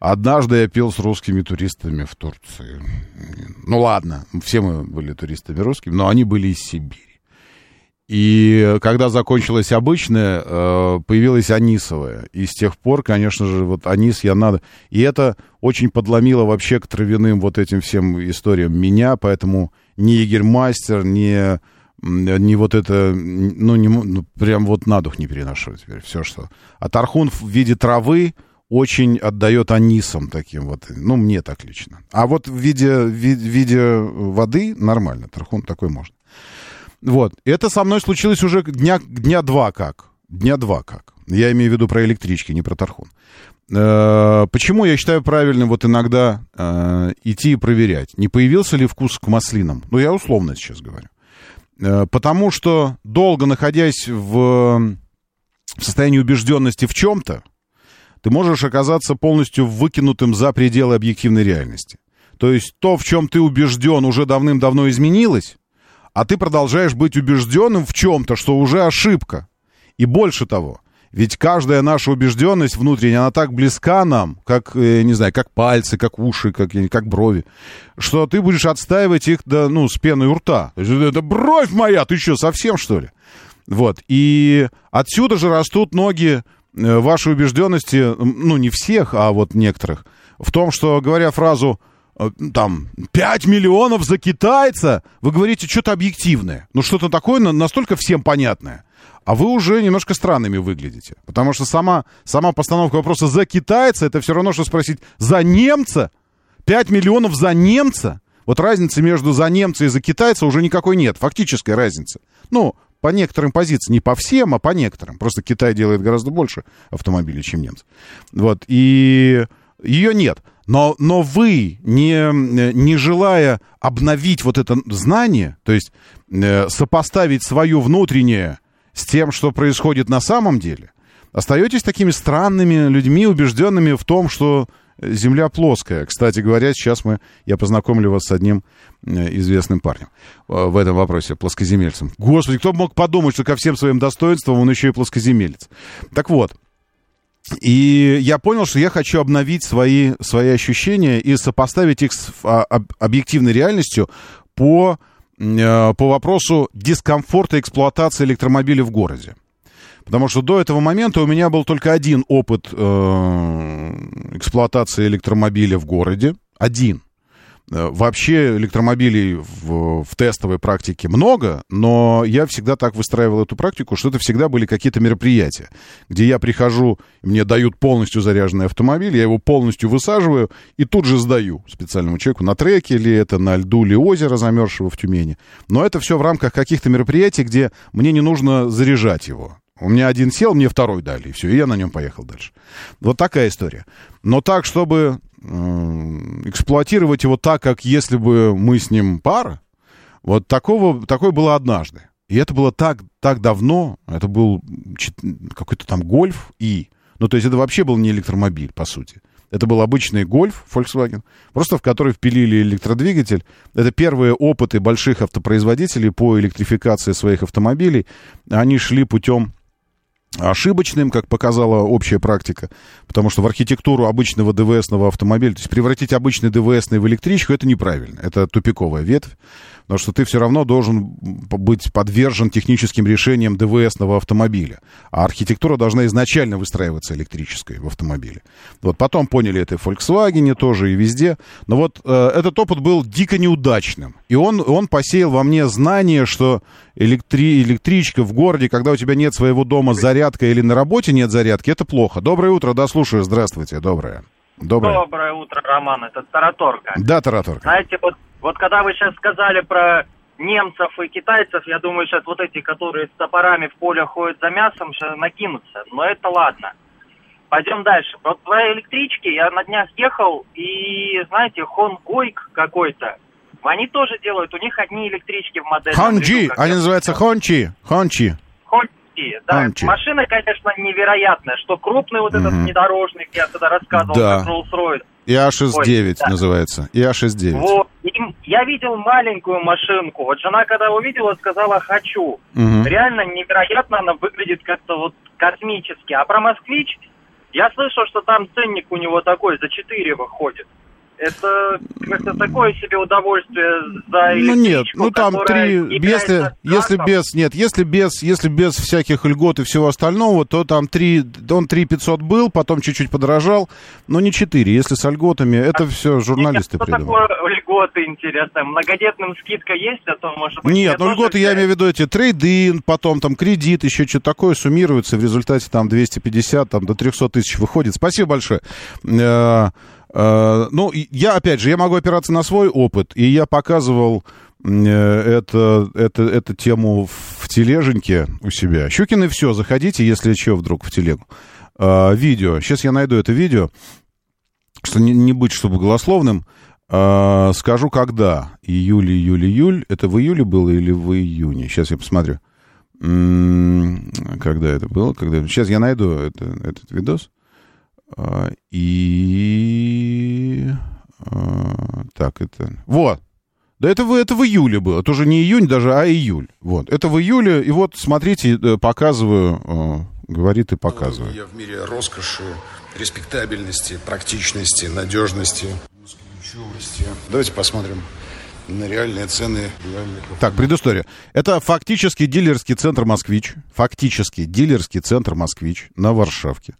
Однажды я пил с русскими туристами в Турции. Ну ладно, все мы были туристами русскими, но они были из Сибири. И когда закончилась обычная, э, появилась анисовая. И с тех пор, конечно же, вот анис я надо... И это очень подломило вообще к травяным вот этим всем историям меня, поэтому ни егермастер, ни, ни вот это... Ну, не, ну, прям вот на дух не переношу теперь все, что... А тархун в виде травы очень отдает анисом таким вот. Ну, мне так лично. А вот в виде, в виде воды нормально. Тархун такой можно. Вот. Это со мной случилось уже дня, дня два как. Дня два как. Я имею в виду про электрички, не про Тархун. Э, почему я считаю правильным вот иногда э, идти и проверять, не появился ли вкус к маслинам? Ну, я условно сейчас говорю. Э, потому что долго находясь в, в состоянии убежденности в чем-то, ты можешь оказаться полностью выкинутым за пределы объективной реальности. То есть то, в чем ты убежден, уже давным-давно изменилось, а ты продолжаешь быть убежденным в чем-то, что уже ошибка. И больше того, ведь каждая наша убежденность внутренняя, она так близка нам, как, э, не знаю, как пальцы, как уши, как, как брови, что ты будешь отстаивать их, да, ну, с пеной у рта. Это бровь моя, ты что, совсем, что ли? Вот, и отсюда же растут ноги э, вашей убежденности, ну, не всех, а вот некоторых, в том, что, говоря фразу там, 5 миллионов за китайца, вы говорите что-то объективное. Ну, что-то такое настолько всем понятное. А вы уже немножко странными выглядите. Потому что сама, сама постановка вопроса за китайца, это все равно, что спросить за немца. 5 миллионов за немца. Вот разницы между за немца и за китайца уже никакой нет. Фактической разницы. Ну, по некоторым позициям, не по всем, а по некоторым. Просто Китай делает гораздо больше автомобилей, чем немцы. Вот, и ее нет. Но, но вы, не, не желая обновить вот это знание, то есть э, сопоставить свое внутреннее с тем, что происходит на самом деле, остаетесь такими странными людьми, убежденными в том, что Земля плоская. Кстати говоря, сейчас мы, я познакомлю вас с одним э, известным парнем э, в этом вопросе, плоскоземельцем. Господи, кто бы мог подумать, что ко всем своим достоинствам он еще и плоскоземелец. Так вот, и я понял, что я хочу обновить свои, свои ощущения и сопоставить их с а, объективной реальностью по, э, по вопросу дискомфорта эксплуатации электромобиля в городе. Потому что до этого момента у меня был только один опыт э, эксплуатации электромобиля в городе. Один. Э, вообще электромобилей в, в тестовой практике много, но я всегда так выстраивал эту практику, что это всегда были какие-то мероприятия, где я прихожу, мне дают полностью заряженный автомобиль, я его полностью высаживаю и тут же сдаю специальному человеку на треке, или это на льду, или озеро замерзшего в Тюмени. Но это все в рамках каких-то мероприятий, где мне не нужно заряжать его. У меня один сел, мне второй дали, и все, и я на нем поехал дальше. Вот такая история. Но так, чтобы эксплуатировать его так, как если бы мы с ним пара, вот такого, такое было однажды. И это было так, так давно, это был какой-то там гольф и... Ну, то есть это вообще был не электромобиль, по сути. Это был обычный гольф Volkswagen, просто в который впилили электродвигатель. Это первые опыты больших автопроизводителей по электрификации своих автомобилей. Они шли путем ошибочным, как показала общая практика, потому что в архитектуру обычного ДВСного автомобиля, то есть превратить обычный ДВСный в электричку, это неправильно, это тупиковая ветвь, потому что ты все равно должен быть подвержен техническим решениям ДВСного автомобиля, а архитектура должна изначально выстраиваться электрической в автомобиле. Вот потом поняли это и в Volkswagen тоже, и везде, но вот э, этот опыт был дико неудачным, и он, он посеял во мне знание, что электри, электричка в городе, когда у тебя нет своего дома зарядка или на работе нет зарядки, это плохо. Доброе утро, да, слушаю, здравствуйте, доброе. Доброе. Доброе утро, Роман, это Тараторка. Да, Тараторка. Знаете, вот, вот когда вы сейчас сказали про немцев и китайцев, я думаю, сейчас вот эти, которые с топорами в поле ходят за мясом, сейчас накинутся. Но это ладно. Пойдем дальше. Вот в электричке я на днях ехал, и, знаете, Хонгойк какой-то, они тоже делают, у них одни электрички в модели. Хонджи, они называются Хончи. Хончи. Хон, России. Да, Анчи. машина, конечно, невероятная, что крупный вот этот Мгм. внедорожник, я тогда рассказывал, Да. как Rolls-Royce. ИА-69 Ой, да. называется. ИА-69. Вот. И я видел маленькую машинку. Вот жена, когда увидела, сказала «хочу». Мгм. Реально невероятно она выглядит как-то вот космически. А про «Москвич» я слышал, что там ценник у него такой, за 4 выходит. Это как-то такое себе удовольствие за Ну нет, ну там три, если, если без, нет, если без, если без всяких льгот и всего остального, то там три, он 3 500 был, потом чуть-чуть подорожал, но не 4, если с льготами, это все журналисты Что придумали. такое льготы, интересно? Многодетным скидка есть, а то, может быть... Нет, ну льготы, я имею в виду эти трейдин, потом там кредит, еще что-то такое суммируется, в результате там 250, там до 300 тысяч выходит. Спасибо большое. Э, Ну, я, опять же, я могу опираться на свой опыт, и я показывал э, это, это, эту тему в тележеньке у себя. Щукин и все, заходите, если что, вдруг в телегу. Э, Видео. Сейчас я найду это видео, что не, не быть, чтобы голословным. Скажу, когда. Июль, июль, июль. Это в июле было или в июне? Сейчас я посмотрю. Когда это было? Когда... Сейчас я найду это- этот видос. А, И... а, Так, это... Вот. Да это, это в июле было. Это уже не июнь даже, а июль. Вот. Это в июле. И вот, смотрите, э, показываю. э, Говорит и показывает. Я в мире роскоши, респектабельности, практичности, надежности. Давайте посмотрим на реальные цены реальных Так, предыстория. Это фактически дилерский центр «Москвич». Фактически дилерский центр «Москвич» на Варшавке.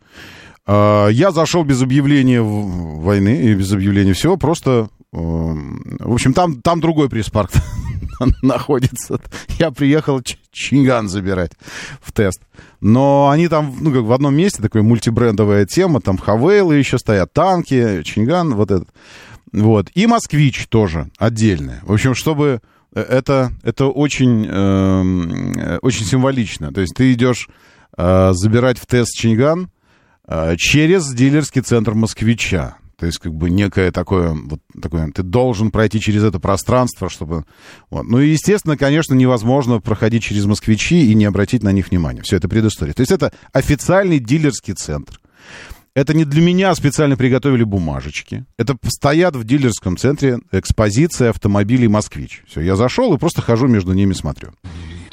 А, Я зашел без объявления войны и без объявления всего, просто... эм, В общем, там, там другой пресс-парк находится. Я приехал Чинган забирать в тест. Но они там, ну, как в одном месте, такая мультибрендовая тема, там Хавейлы еще стоят, танки, Чинган, вот этот. Вот. И Москвич тоже отдельная. В общем, чтобы... э, Это, это очень, эм, э, очень символично. То есть ты идешь э, забирать в тест Чинган э, через дилерский центр москвича. То есть, как бы некое такое, вот такое, ты должен пройти через это пространство, чтобы... Вот. Ну и, естественно, конечно, невозможно проходить через москвичи и не обратить на них внимания. Все это предыстория. То есть это официальный дилерский центр. Это не для меня специально приготовили бумажечки. Это стоят в дилерском центре экспозиция автомобилей «Москвич». Все, я зашел и просто хожу между ними, смотрю.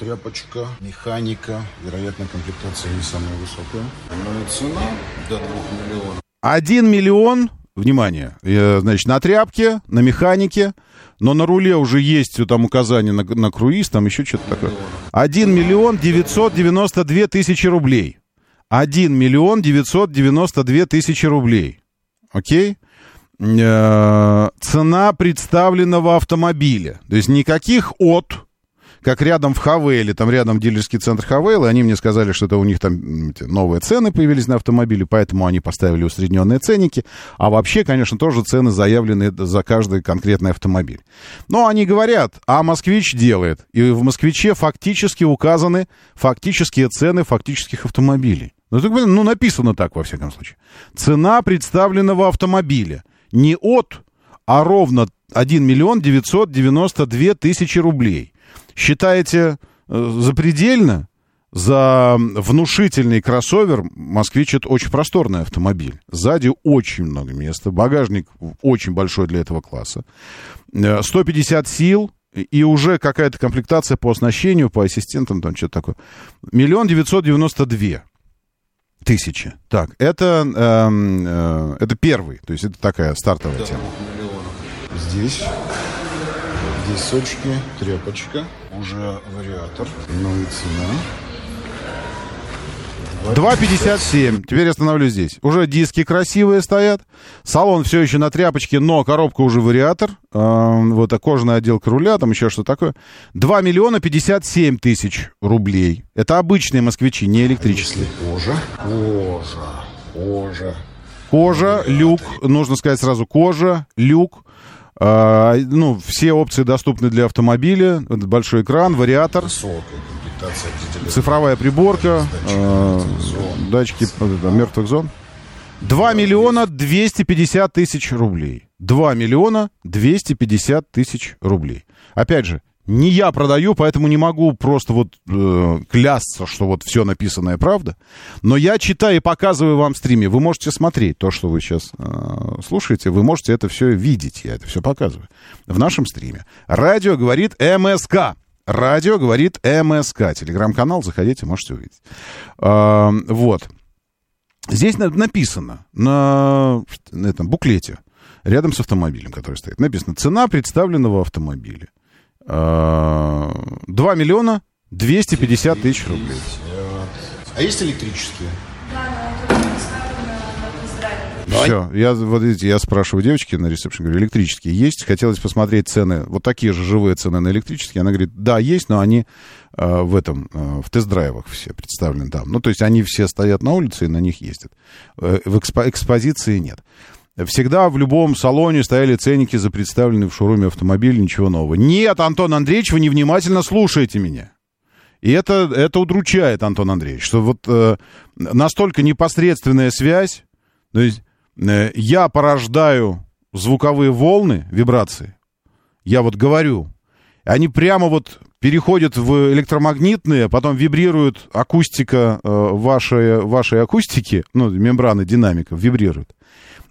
Тряпочка, механика, вероятно, комплектация не самая высокая. Но и цена до 2 миллионов. 1 миллион, внимание, э, значит, на тряпке, на механике, но на руле уже есть там указание на, на круиз, там еще что-то такое. 1 миллион 992 тысячи рублей. 1 миллион 992 тысячи рублей. Окей? Э, Цена представленного автомобиля. То есть никаких от, как рядом в Хавейле, там рядом дилерский центр Хавейла, они мне сказали, что это у них там новые цены появились на автомобили, поэтому они поставили усредненные ценники, а вообще, конечно, тоже цены заявлены за каждый конкретный автомобиль. Но они говорят, а «Москвич» делает, и в «Москвиче» фактически указаны фактические цены фактических автомобилей. Ну, так, ну, написано так, во всяком случае. Цена представленного автомобиля не от, а ровно 1 миллион 992 тысячи рублей. Считаете э, запредельно? За внушительный кроссовер «Москвич» — это очень просторный автомобиль. Сзади очень много места, багажник очень большой для этого класса. Э, 150 сил, и уже какая-то комплектация по оснащению, по ассистентам, там что-то такое. Миллион девятьсот девяносто две тысячи. Так, это, эм, э, это первый, то есть это такая стартовая тема. 2 миллионов. Здесь, здесь сочки, тряпочка, уже вариатор, ну и цена. 2,57. Теперь остановлюсь здесь. Уже диски красивые стоят. Салон все еще на тряпочке, но коробка уже вариатор. Эм, вот а кожаная отделка руля, там еще что такое. 2 миллиона 57 тысяч рублей. Это обычные москвичи, не электрические. Кожа, кожа, кожа. Кожа, люк, нужно сказать сразу, кожа, люк. А, ну, все опции доступны для автомобиля. Большой экран, вариатор, цифровая приборка, э, датчики мертвых зон. 2 миллиона 250 тысяч рублей. 2 миллиона 250 тысяч рублей. Опять же, Не я продаю, поэтому не могу просто вот э, клясться, что вот все написанное правда. Но я читаю и показываю вам в стриме. Вы можете смотреть то, что вы сейчас э, слушаете. Вы можете это все видеть. Я это все показываю в нашем стриме. Радио говорит МСК. Радио говорит МСК. Телеграм-канал, заходите, можете увидеть. Э, вот. Здесь написано на, на этом буклете, рядом с автомобилем, который стоит, написано «Цена представленного автомобиля». 2 миллиона 250 тысяч рублей. А есть электрические? Все, я, вот видите, я спрашиваю девочки на ресепшн, говорю, электрические есть? Хотелось посмотреть цены, вот такие же живые цены на электрические. Она говорит, да, есть, но они э, в этом, э, в тест-драйвах все представлены там. Ну, то есть они все стоят на улице и на них ездят. Э, в экспо- экспозиции нет. Всегда в любом салоне стояли ценники за представленный в шоуруме автомобиль, ничего нового. Нет, Антон Андреевич, вы невнимательно слушаете меня. И это, это удручает, Антон Андреевич, что вот э, настолько непосредственная связь, то есть э, я порождаю звуковые волны, вибрации, я вот говорю, они прямо вот переходят в электромагнитные, потом вибрирует акустика э, вашей, вашей акустики, ну, мембраны динамиков вибрируют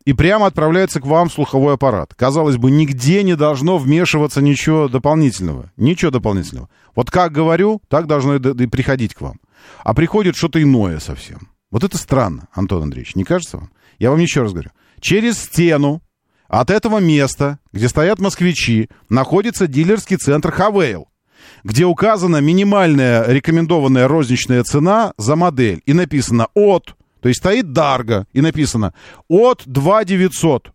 и прямо отправляется к вам в слуховой аппарат. Казалось бы, нигде не должно вмешиваться ничего дополнительного. Ничего дополнительного. Вот как говорю, так должно и, приходить к вам. А приходит что-то иное совсем. Вот это странно, Антон Андреевич, не кажется вам? Я вам еще раз говорю. Через стену от этого места, где стоят москвичи, находится дилерский центр Хавейл, где указана минимальная рекомендованная розничная цена за модель. И написано от то есть стоит Дарго и написано от 2900.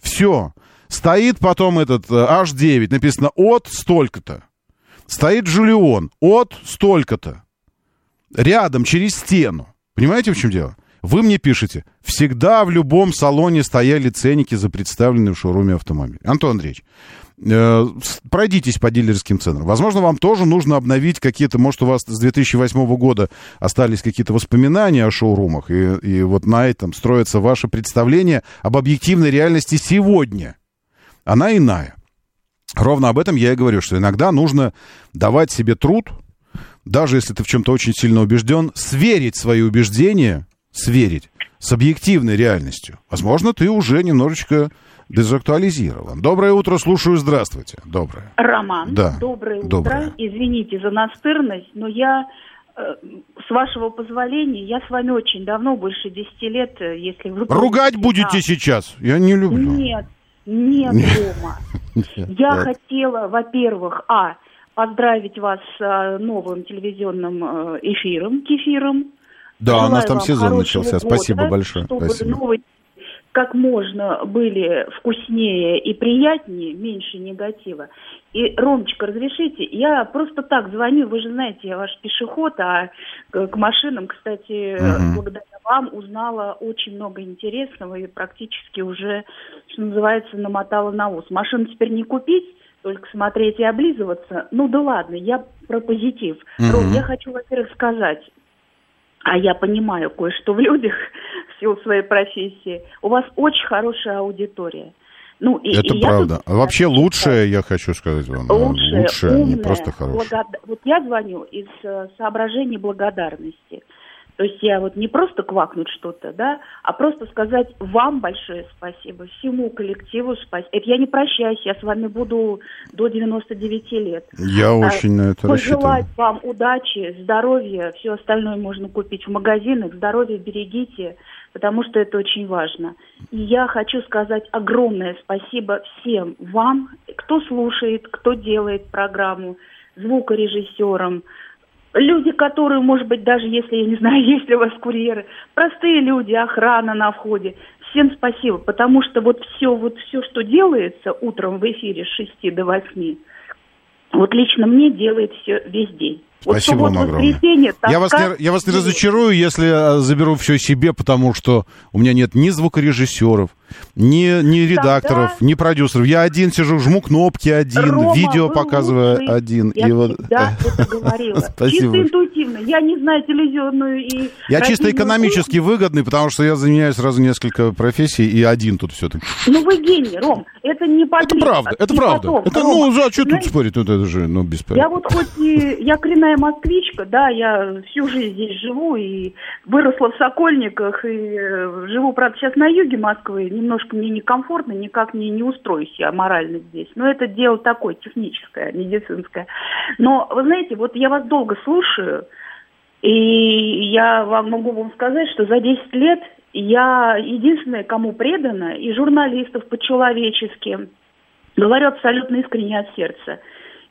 Все. Стоит потом этот H9, написано от столько-то. Стоит Джулион от столько-то. Рядом, через стену. Понимаете, в чем дело? Вы мне пишете, всегда в любом салоне стояли ценники за представленный в шоуруме автомобиль. Антон Андреевич, э, пройдитесь по дилерским ценам. Возможно, вам тоже нужно обновить какие-то, может, у вас с 2008 года остались какие-то воспоминания о шоурумах, и, и вот на этом строится ваше представление об объективной реальности сегодня. Она иная. Ровно об этом я и говорю, что иногда нужно давать себе труд, даже если ты в чем-то очень сильно убежден, сверить свои убеждения сверить с объективной реальностью. Возможно, ты уже немножечко дезактуализирован. Доброе утро, слушаю, здравствуйте. Доброе. Роман, да. доброе, доброе утро. Извините за настырность, но я, э, с вашего позволения, я с вами очень давно, больше 10 лет, э, если вы... Ругать будете да. сейчас? Я не люблю. Нет, нет, Рома. Я хотела, во-первых, а, поздравить вас с э, новым телевизионным эфиром, кефиром. Да, Желаю у нас там сезон начался. года, Спасибо большое. Чтобы Спасибо. новости как можно были вкуснее и приятнее, меньше негатива. И, Ромочка, разрешите, я просто так звоню, вы же знаете, я ваш пешеход, а к к машинам, кстати, Мгм. благодаря вам узнала очень много интересного и практически уже, что называется, намотала на ус. Машину теперь не купить, только смотреть и облизываться. Ну да ладно, я про позитив. Мгм. Ром, я хочу, во-первых, сказать, а я понимаю кое-что в людях в силу своей профессии. У вас очень хорошая аудитория. Ну, и, Это и я правда. тут А вообще лучшее, я хочу сказать вам. да, лучшее, лучшее, не умное, просто хорошее. благода- Вот я звоню из э, соображений благодарности. То есть я вот не просто квакнуть что-то, да, а просто сказать вам большое спасибо, всему коллективу спасибо. Это я не прощаюсь, я с вами буду до 99 лет. Я А, очень на это Пожелать рассчитываю. вам удачи, здоровья, все остальное можно купить в магазинах. Здоровье берегите, потому что это очень важно. И я хочу сказать огромное спасибо всем вам, кто слушает, кто делает программу, звукорежиссерам, люди, которые, может быть, даже если, я не знаю, есть ли у вас курьеры, простые люди, охрана на входе. Всем спасибо, потому что вот все, вот все, что делается утром в эфире с 6 до 8, вот лично мне делает все весь день. Вот Спасибо суббота, вам огромное. Я вас, не, я вас не разочарую, если э, заберу все себе, потому что у меня нет ни звукорежиссеров, ни, ни редакторов, ни продюсеров. Я один сижу, жму кнопки один, Рома, видео показываю лучший. один. Я и вот... всегда это говорила. Спасибо. Чисто интуитивно. Я не знаю телевизионную и... Я чисто экономически выгодный, потому что я заменяю сразу несколько профессий, и один тут все. Ну вы гений, Ром. Это не Это правда, это правда. Это, ну, за что тут спорить? Ну, это же, ну, Я бесполезно. вот хоть и... Я коренная москвичка, да, я всю жизнь здесь живу и выросла в Сокольниках, и э, живу, правда, сейчас на юге Москвы. Немножко мне некомфортно, никак не, не устроюсь я морально здесь. Но это дело такое, техническое, медицинское. Но, вы знаете, вот я вас долго слушаю, и я вам могу вам сказать, что за 10 лет я единственная, кому предана, и журналистов по-человечески, говорю абсолютно искренне от сердца.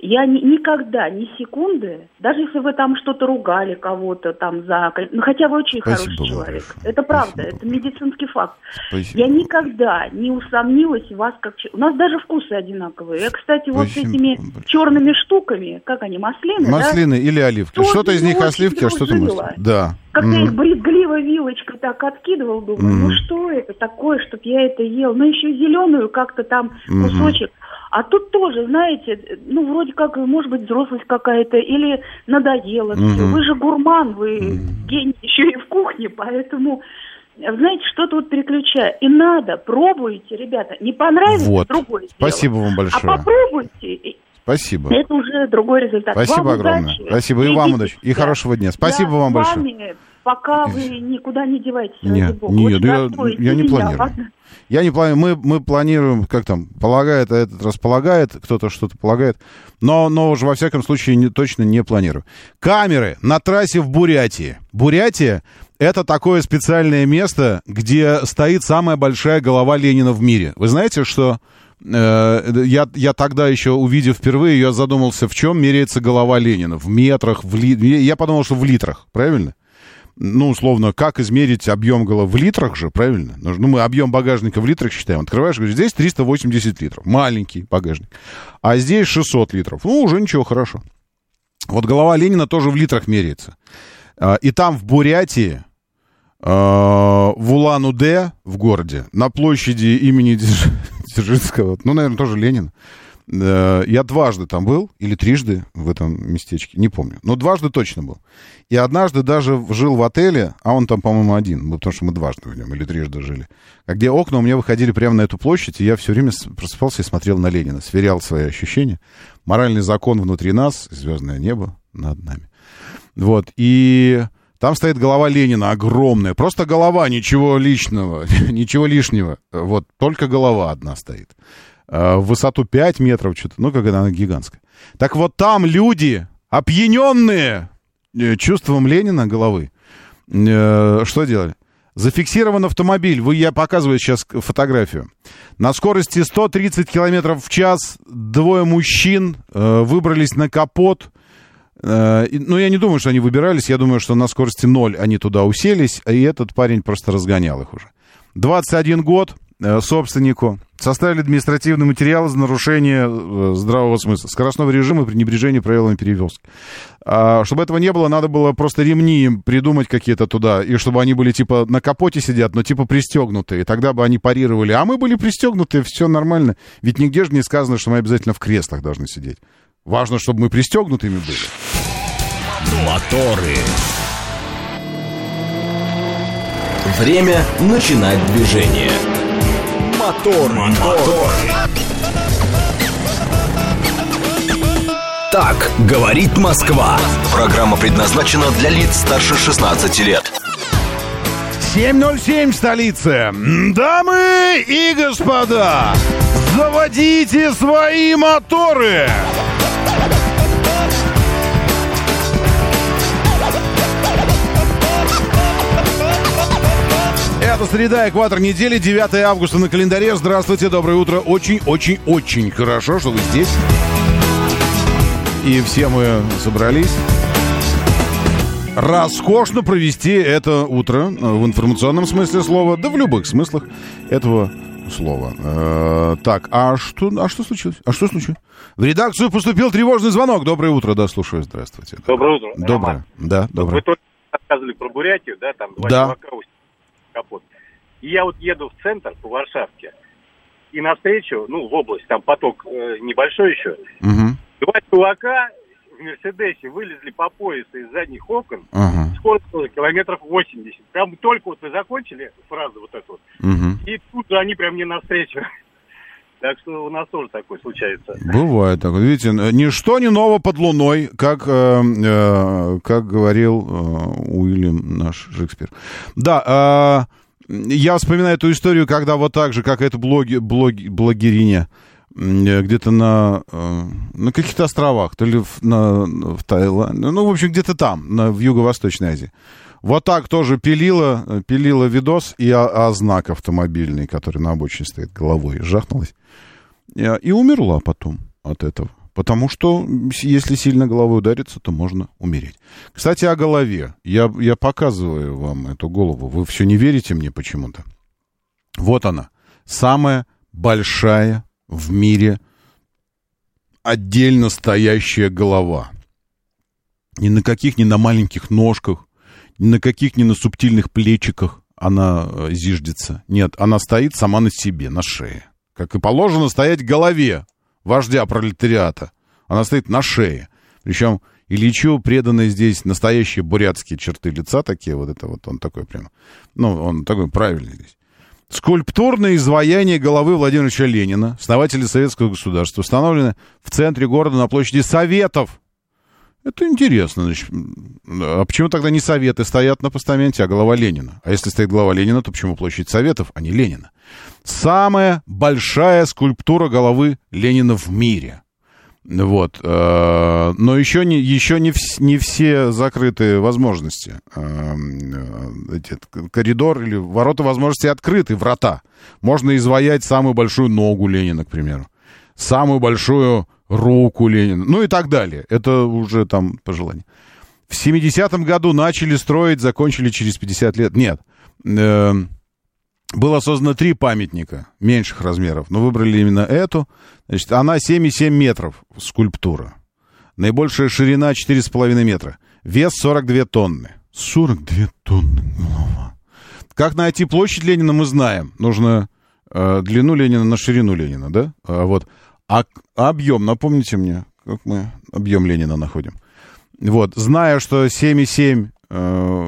Я ни- никогда, ни секунды, даже если вы там что-то ругали кого-то там за... Ну, хотя вы очень Спасибо хороший человек. большое. Это правда, это медицинский факт. Спасибо. Я никогда не усомнилась в вас как... У нас даже вкусы одинаковые. Я, кстати, вот с Спасибо этими черными штуками, как они, маслины, да? Маслины или оливки. Что-то из них оливки, а что-то маслины. Да. Как-то Мгм. их брезгливо вилочкой так откидывал, думаю, Мгм. ну что это такое, чтоб я это ел? Ну еще зеленую как-то там кусочек. А тут тоже, знаете, ну вроде как, может быть, взрослость какая-то, или надоело все. Мгм. Вы же гурман, вы гений еще и в кухне, поэтому, знаете, что-то вот переключаю. И надо, пробуйте, ребята. Не понравится, Вот. другое дело. Спасибо вам большое. А попробуйте, и Спасибо. это уже другой результат. Спасибо Вам огромное. удачи. Спасибо и вам Берегите удачи. И хорошего дня. Спасибо Я вам большое. Пока вы никуда не деваетесь, Не, ради бога. не, Очень да я- я не планирую. ладно? Я не планирую, мы, мы планируем, как там, полагает, а этот располагает, кто-то что-то полагает, но, но уже во всяком случае не, точно не планирую. Камеры на трассе в Бурятии. Бурятия — это такое специальное место, где стоит самая большая голова Ленина в мире. Вы знаете, что э, я, я тогда еще, увидев впервые, я задумался, в чем меряется голова Ленина? В метрах, в ли... Я подумал, что в литрах, правильно? Ну, условно, как измерить объем голов в литрах же, правильно? Ну, мы объем багажника в литрах считаем. Открываешь, говоришь, здесь 380 литров. Маленький багажник. А здесь 600 литров. Ну, уже ничего, хорошо. Вот голова Ленина тоже в литрах меряется. А, И там, в Бурятии, а, в Улан-Удэ, в городе, на площади имени Дзерж- Дзержинского, ну, наверное, тоже Ленин, я дважды там был, или трижды в этом местечке, не помню, но дважды точно был. И однажды даже жил в отеле, а он там, по-моему, один, ну, потому что мы дважды в нем или трижды жили, а где окна у меня выходили прямо на эту площадь, и я все время просыпался и смотрел на Ленина, сверял свои ощущения. Моральный закон внутри нас, звездное небо над нами. Вот, и там стоит голова Ленина огромная, просто голова, ничего личного, ничего лишнего, вот, только голова одна стоит. Э, В высоту 5 метров, что-то, ну, как она гигантская. Так вот там люди, опьяненные э, чувством Ленина головы, э, что делали? Зафиксирован автомобиль. Вы, я показываю сейчас фотографию. На скорости 130 километров в час двое мужчин э, выбрались на капот. Э, ну, я не думаю, что они выбирались. Я думаю, что на скорости 0 они туда уселись, и этот парень просто разгонял их уже. 21 год собственнику. Составили административный материал за нарушение э, здравого смысла, скоростного режима и пренебрежение правилами перевозки. А, чтобы этого не было, надо было просто ремни им придумать какие-то туда, и чтобы они были типа на капоте сидят, но типа пристегнутые. Тогда бы они парировали. А мы были пристегнуты, все нормально. Ведь нигде же не сказано, что мы обязательно в креслах должны сидеть. Важно, чтобы мы пристегнутыми были. Моторы. Время начинать движение. Мотор, мотор. Так говорит Москва. Программа предназначена для лиц старше 16 лет. 7.07 в столице. Дамы и господа, заводите свои моторы. Это среда, экватор недели, 9 августа на календаре. Здравствуйте, доброе утро. Очень-очень-очень хорошо, что вы здесь. И все мы собрались роскошно провести это утро э, в информационном смысле слова, да в любых смыслах этого слова. Э, так, а что, а что случилось? А что случилось? В редакцию поступил тревожный звонок. Доброе утро, да, слушаю, здравствуйте. Доброе утро. Доброе, Роман. да, Вы доброе. только рассказывали про Бурятию, да, там два Да. чувака капот. И я вот еду в центр по Варшавке, и навстречу, ну, в область, там поток э, небольшой еще, Мгм. два чувака в Мерседесе вылезли по поясу из задних окон, Ага. было километров 80. Прям только вот вы закончили фразу вот эту Мгм. и тут же они прям мне навстречу. Так что у нас тоже такое случается. Бывает так. Видите, ничто не ново под луной, как, э, э, как говорил э, Уильям наш Шекспир. Да, э, я вспоминаю эту историю, когда вот так же, как эта блоги, блоги, блогериня, э, где-то на, э, на каких-то островах, то ли в, на, в Таиланде, ну, в общем, где-то там, на, в Юго-Восточной Азии. Вот так тоже пилила, э, пилила видос, и а, а знак автомобильный, который на обочине стоит, головой жахнулась. И умерла потом от этого. Потому что если сильно головой удариться, то можно умереть. Кстати, о голове. Я, я показываю вам эту голову. Вы все не верите мне почему-то. Вот она. Самая большая в мире отдельно стоящая голова. Ни на каких, ни на маленьких ножках, ни на каких, ни на субтильных плечиках она э, зиждется. Нет, она стоит сама на себе, на шее. Как и положено стоять голове вождя пролетариата. Она стоит на шее. Причем Ильичу преданы здесь настоящие бурятские черты лица такие, вот это вот он такой прям, ну, он такой правильный здесь. Скульптурное изваяние головы Владимира Ленина, основателя советского государства, установлено в центре города на площади Советов. Это интересно. Значит, а почему тогда не Советы стоят на постаменте, а голова Ленина? А если стоит голова Ленина, то почему площадь Советов, а не Ленина? Самая большая скульптура головы Ленина в мире. Вот. э, Но еще не, еще не, вс- не все закрыты возможности. Э, э, эти, к- Коридор или ворота возможностей открыты, врата. Можно изваять самую большую ногу Ленина, к примеру. Самую большую руку Ленина. Ну и так далее. Это уже там по желанию. В 70-м году начали строить, закончили через 50 лет. Нет. Было создано три памятника меньших размеров, но выбрали именно эту. Значит, она 7,7 метров, скульптура. Наибольшая ширина 4,5 метра. Вес 42 тонны. 42 тонны голова. Как найти площадь Ленина, мы знаем. Нужно э, длину Ленина на ширину Ленина, да? А, вот. А, к- объем, напомните мне, как мы объем Ленина находим. Вот, зная, что 7,7 э,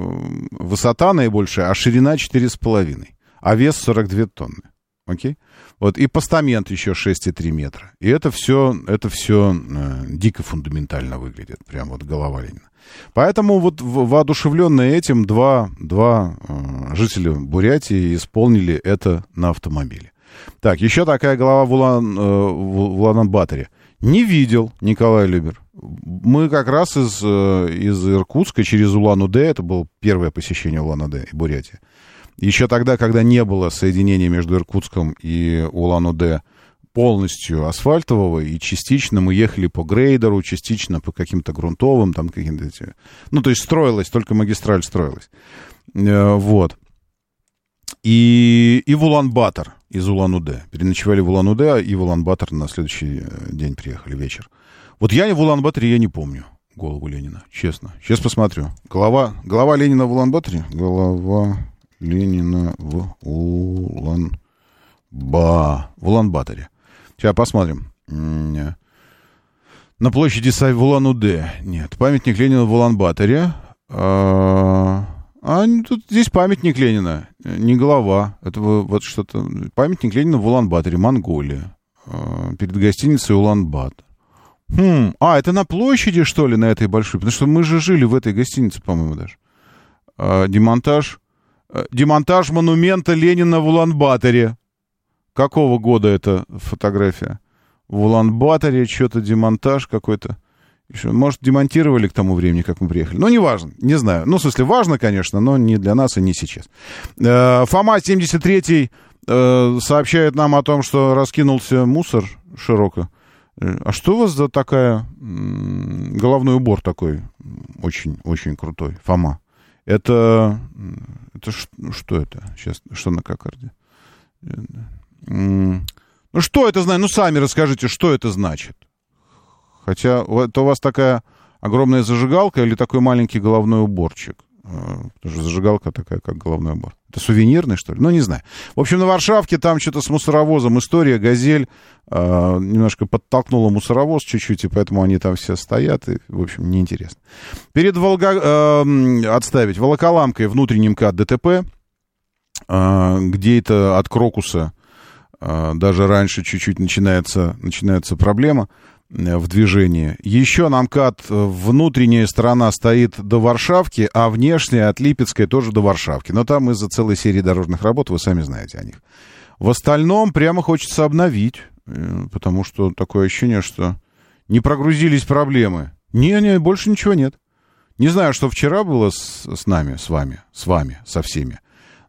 высота наибольшая, а ширина 4,5, а вес 42 тонны. Окей? Вот, и постамент еще 6,3 метра. И это все, это все э, дико фундаментально выглядит, прям вот голова Ленина. Поэтому вот воодушевленные этим два, два э, жителя Бурятии исполнили это на автомобиле. Так, еще такая голова в, Улан, э, в Улан-Баторе. Не видел Николай Любер. Мы как раз из, э, из Иркутска через Улан-Удэ, это было первое посещение Улан-Удэ и Бурятии. Еще тогда, когда не было соединения между Иркутском и Улан-Удэ полностью асфальтового, и частично мы ехали по грейдеру, частично по каким-то грунтовым, там каким-то... Ну, то есть строилась, только магистраль строилась. Э, Вот. И, и в Улан-Батор из Улан-Удэ. Переночевали в Улан-Удэ, и в Улан-Батор на следующий э, день приехали вечер. Вот я в Улан-Баторе, я не помню голову Ленина, честно. Сейчас посмотрю. Голова, голова Ленина в Улан-Баторе? Голова Ленина в Улан... Ба... В Улан-Баторе. Сейчас посмотрим. Э, На площади Сай- Улан-Удэ. Нет, памятник Ленина в Улан-Баторе. А, а тут здесь памятник Ленина, не голова. Это вот что-то... Памятник Ленина в Улан-Баторе, Монголия. А, Перед гостиницей Улан-Батор. Хм, а, это на площади, что ли, на этой большой? Потому что мы же жили в этой гостинице, по-моему, даже. А, демонтаж... э, Демонтаж монумента Ленина в Улан-Баторе. Какого года эта фотография? В Улан-Баторе что-то демонтаж какой-то. Еще, может, демонтировали к тому времени, как мы приехали. Ну, неважно, не знаю. Ну, в смысле, важно, конечно, но не для нас и не сейчас. Э, Фома 73-й э, сообщает нам о том, что раскинулся мусор широко. А что у вас за такая... Головной убор такой очень-очень крутой, Фома? Это... Это ш- что это? Сейчас, что на кокарде? Ну, что это значит? Ну, сами расскажите, что это значит. Хотя это у вас такая огромная зажигалка или такой маленький головной уборчик? Э, Потому что зажигалка такая, как головной убор. Это сувенирный, что ли? Ну, не знаю. В общем, на Варшавке там что-то с мусоровозом история, «Газель» э, немножко подтолкнула мусоровоз чуть-чуть, и поэтому они там все стоят, и, в общем, неинтересно. Перед Волга... Э, отставить. Волоколамкой внутренний МКАД ДТП, э, где это от Крокуса даже раньше чуть-чуть начинается, начинается проблема в движении. Еще на МКАД внутренняя сторона стоит до Варшавки, а внешняя от Липецкой тоже до Варшавки. Но там из-за целой серии дорожных работ, вы сами знаете о них. В остальном прямо хочется обновить, э, потому что такое ощущение, что не прогрузились проблемы. Не-не, больше ничего нет. Не знаю, что вчера было с, с нами, с вами, с вами, со всеми.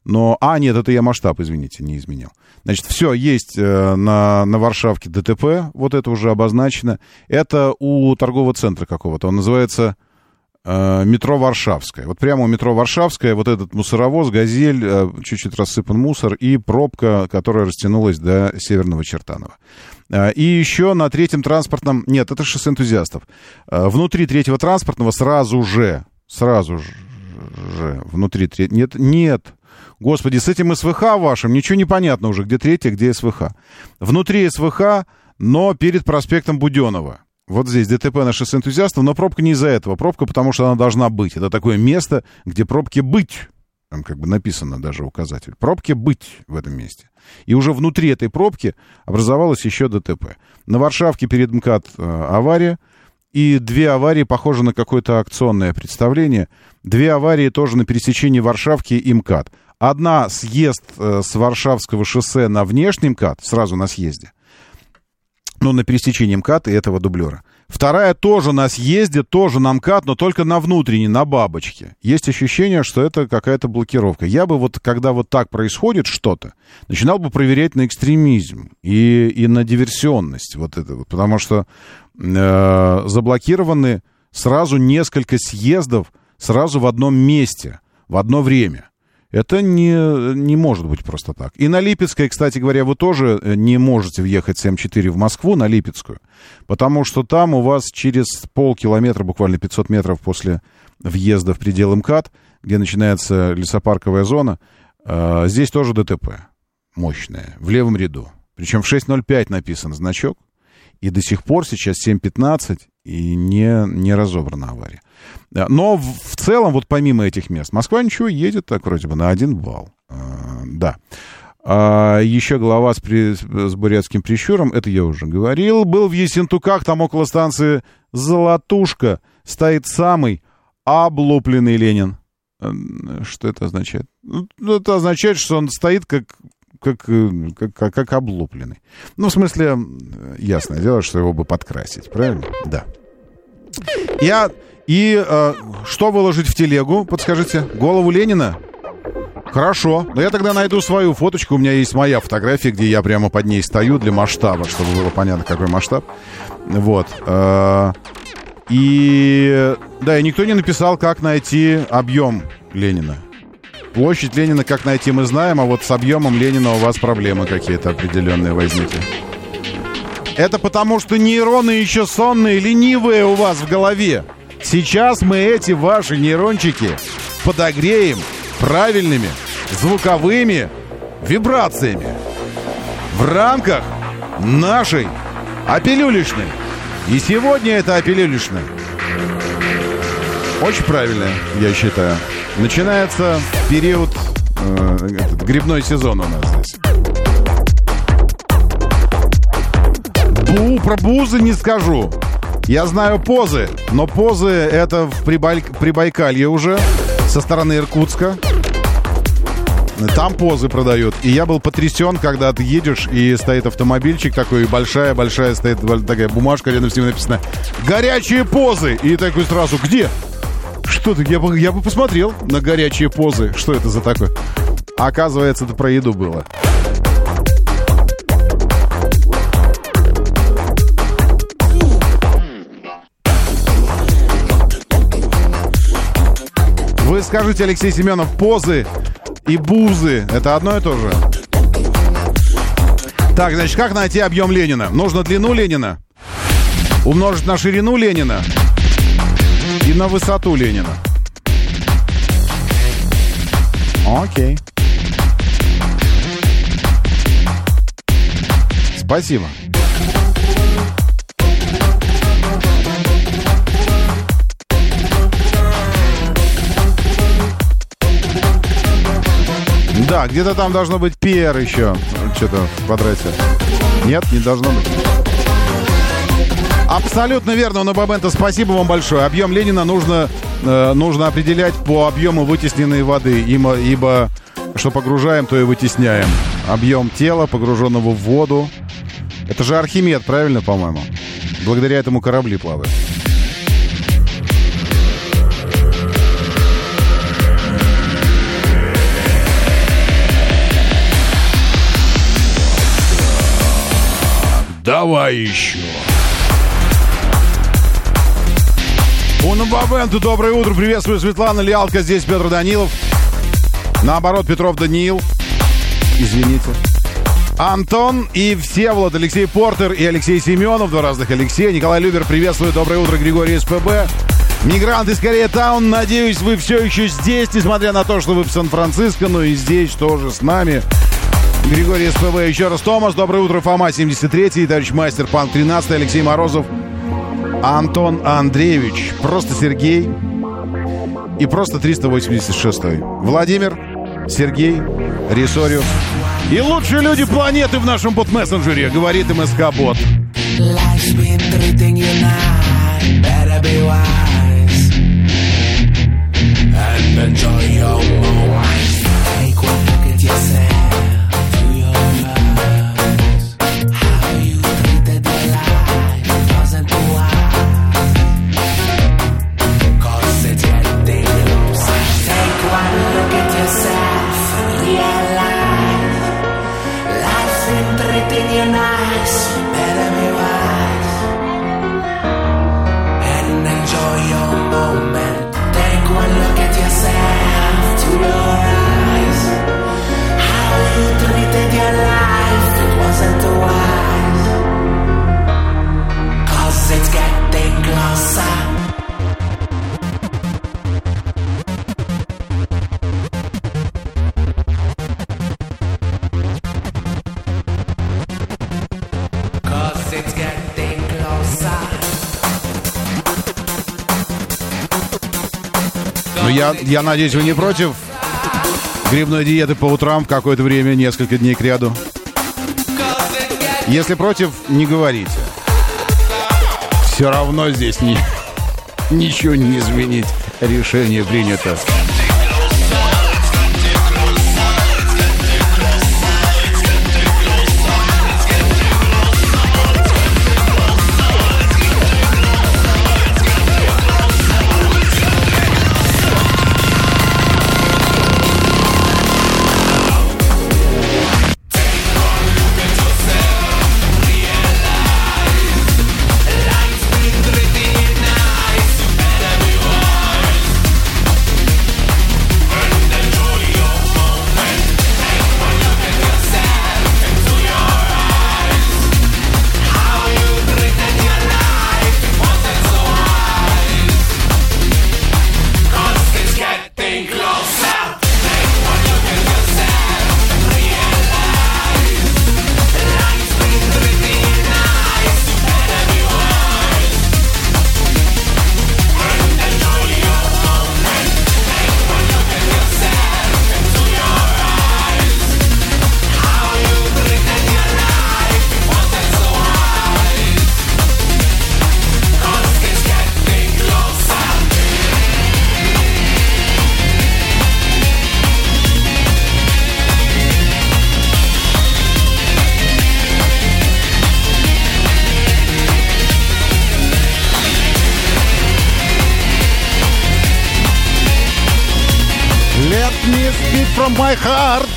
Но, а, нет, это я масштаб, извините, не изменил. Значит, все есть э, на, на Варшавке ДТП, вот это уже обозначено. Это у торгового центра какого-то, он называется э, метро Варшавская. Вот прямо у метро Варшавская вот этот мусоровоз, газель, э, чуть-чуть рассыпан мусор и пробка, которая растянулась до Северного Чертанова. Э, и еще на третьем транспортном... Нет, это шоссе энтузиастов. Э, внутри третьего транспортного сразу же, сразу же, внутри... треть Нет, нет, Господи, с этим СВХ вашим ничего не понятно уже, где третье, где СВХ. Внутри СВХ, но перед проспектом Буденова. Вот здесь ДТП на шоссе энтузиастов, но пробка не из-за этого. Пробка, потому что она должна быть. Это такое место, где пробки быть. Там как бы написано даже указатель. Пробки быть в этом месте. И уже внутри этой пробки образовалось еще ДТП. На Варшавке перед МКАД э, авария. И две аварии похожи на какое-то акционное представление. Две аварии тоже на пересечении Варшавки и МКАД. Одна съезд э, с Варшавского шоссе на внешний МКАД, сразу на съезде. Ну, на пересечении МКАД и этого дублера. Вторая тоже на съезде, тоже на МКАД, но только на внутренней, на бабочке. Есть ощущение, что это какая-то блокировка. Я бы вот, когда вот так происходит что-то, начинал бы проверять на экстремизм и, и на диверсионность вот это вот. Потому что э, заблокированы сразу несколько съездов сразу в одном месте, в одно время. Это не, не может быть просто так. И на Липецкой, кстати говоря, вы тоже э, не можете въехать с М4 в Москву, на Липецкую, потому что там у вас через полкилометра, буквально 500 метров после въезда в предел МКАД, где начинается лесопарковая зона, э, здесь тоже ДТП мощное, в левом ряду. Причем в 6.05 написан значок, и до сих пор сейчас 7.15, и не, не разобрана авария. Но в, целом, вот помимо этих мест, Москва ничего едет так вроде бы на один балл. А, да. А еще глава с, при, с бурятским прищуром, это я уже говорил, был в Ессентуках, там около станции Золотушка стоит самый облупленный Ленин. Что это означает? Ну, это означает, что он стоит как как, как, как облупленный. Ну, в смысле, ясное дело, что его бы подкрасить, правильно? Да. Я... И э, что выложить в телегу, подскажите? Голову Ленина? Хорошо. Но я тогда найду свою фоточку. У меня есть моя фотография, где я прямо под ней стою для масштаба, чтобы было понятно, какой масштаб. Вот. Э, и... Да, и никто не написал, как найти объем Ленина. Площадь Ленина как найти мы знаем, а вот с объемом Ленина у вас проблемы какие-то определенные возникли. Это потому, что нейроны еще сонные, ленивые у вас в голове. Сейчас мы эти ваши нейрончики подогреем правильными звуковыми вибрациями в рамках нашей опилюлишной. И сегодня это опилюлишная. Очень правильно, я считаю. Начинается период, э, этот, грибной сезон у нас здесь. Бу, про бузы не скажу. Я знаю позы, но позы это в Прибаль... Прибайкалье уже, со стороны Иркутска. Там позы продают. И я был потрясен, когда ты едешь, и стоит автомобильчик такой, большая-большая стоит такая бумажка, рядом с ним написано «Горячие позы!» И такой сразу «Где?» Что ты? Я бы, я бы посмотрел на горячие позы. Что это за такое? Оказывается, это про еду было. Вы скажите, Алексей Семенов, позы и бузы — это одно и то же? Так, значит, как найти объем Ленина? Нужно длину Ленина умножить на ширину Ленина и на высоту Ленина. Окей. Спасибо. Да, где-то там должно быть пер еще. Что-то в квадрате. Нет, не должно быть. Абсолютно верно, Набабента, спасибо вам большое. Объем Ленина нужно, э, нужно определять по объему вытесненной воды, ибо, ибо что погружаем, то и вытесняем. Объем тела, погруженного в воду. Это же Архимед, правильно, по-моему? Благодаря этому корабли плавают. Давай еще. Уна Бабенту, доброе утро. Приветствую Светлана Лялка. Здесь Петр Данилов. Наоборот, Петров Даниил. Извините. Антон и Всеволод, Алексей Портер и Алексей Семенов, два разных Алексея. Николай Любер, приветствую, доброе утро, Григорий СПБ. Мигрант из Корея Таун, надеюсь, вы все еще здесь, несмотря на то, что вы в Сан-Франциско, но и здесь тоже с нами. Григорий СПБ, еще раз Томас, доброе утро, Фома 73, товарищ мастер Панк 13, Алексей Морозов, Антон Андреевич, просто Сергей и просто 386. Владимир, Сергей, Рисориус и лучшие люди планеты в нашем бот-мессенджере, говорит МСК-бот. Better be я, я надеюсь, вы не против грибной диеты по утрам в какое-то время, несколько дней к ряду. Если против, не говорите. Все равно здесь не, ничего не изменить. Решение принято. From my heart.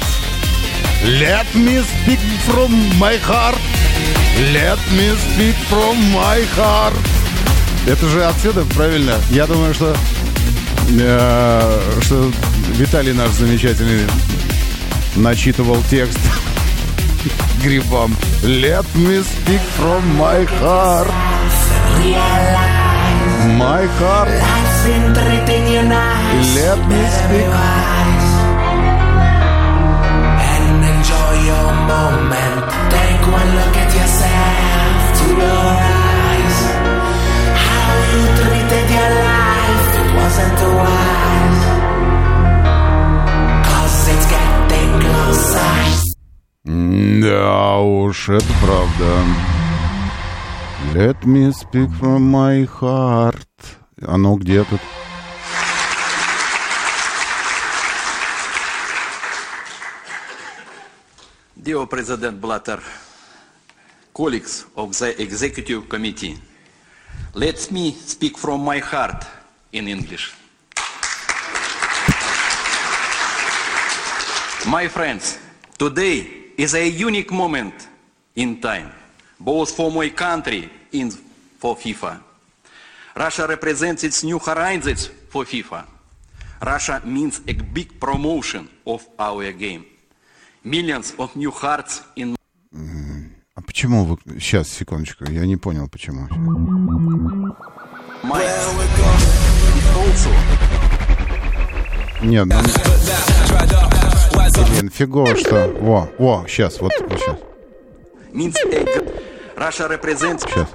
Let me speak from my heart. Let me speak from my heart. Это же отсюда, правильно? Я думаю, что, э, что Виталий наш замечательный начитывал текст грибам. Let me speak from my heart. My heart. Let me speak. Moment. Это правда. Let me speak from my heart. Оно где Dear President Blatter, colleagues of the Executive Committee, let me speak from my heart in English. My friends, today is a unique moment in time, both for my country and for FIFA. Russia represents its new horizons for FIFA. Russia means a big promotion of our game. Millions of new hearts in А почему вы... Сейчас, секундочку, я не понял, почему. Нет, ну... Блин, фигово, что... Во, во, сейчас, вот, вот сейчас. means Russia represents Сейчас.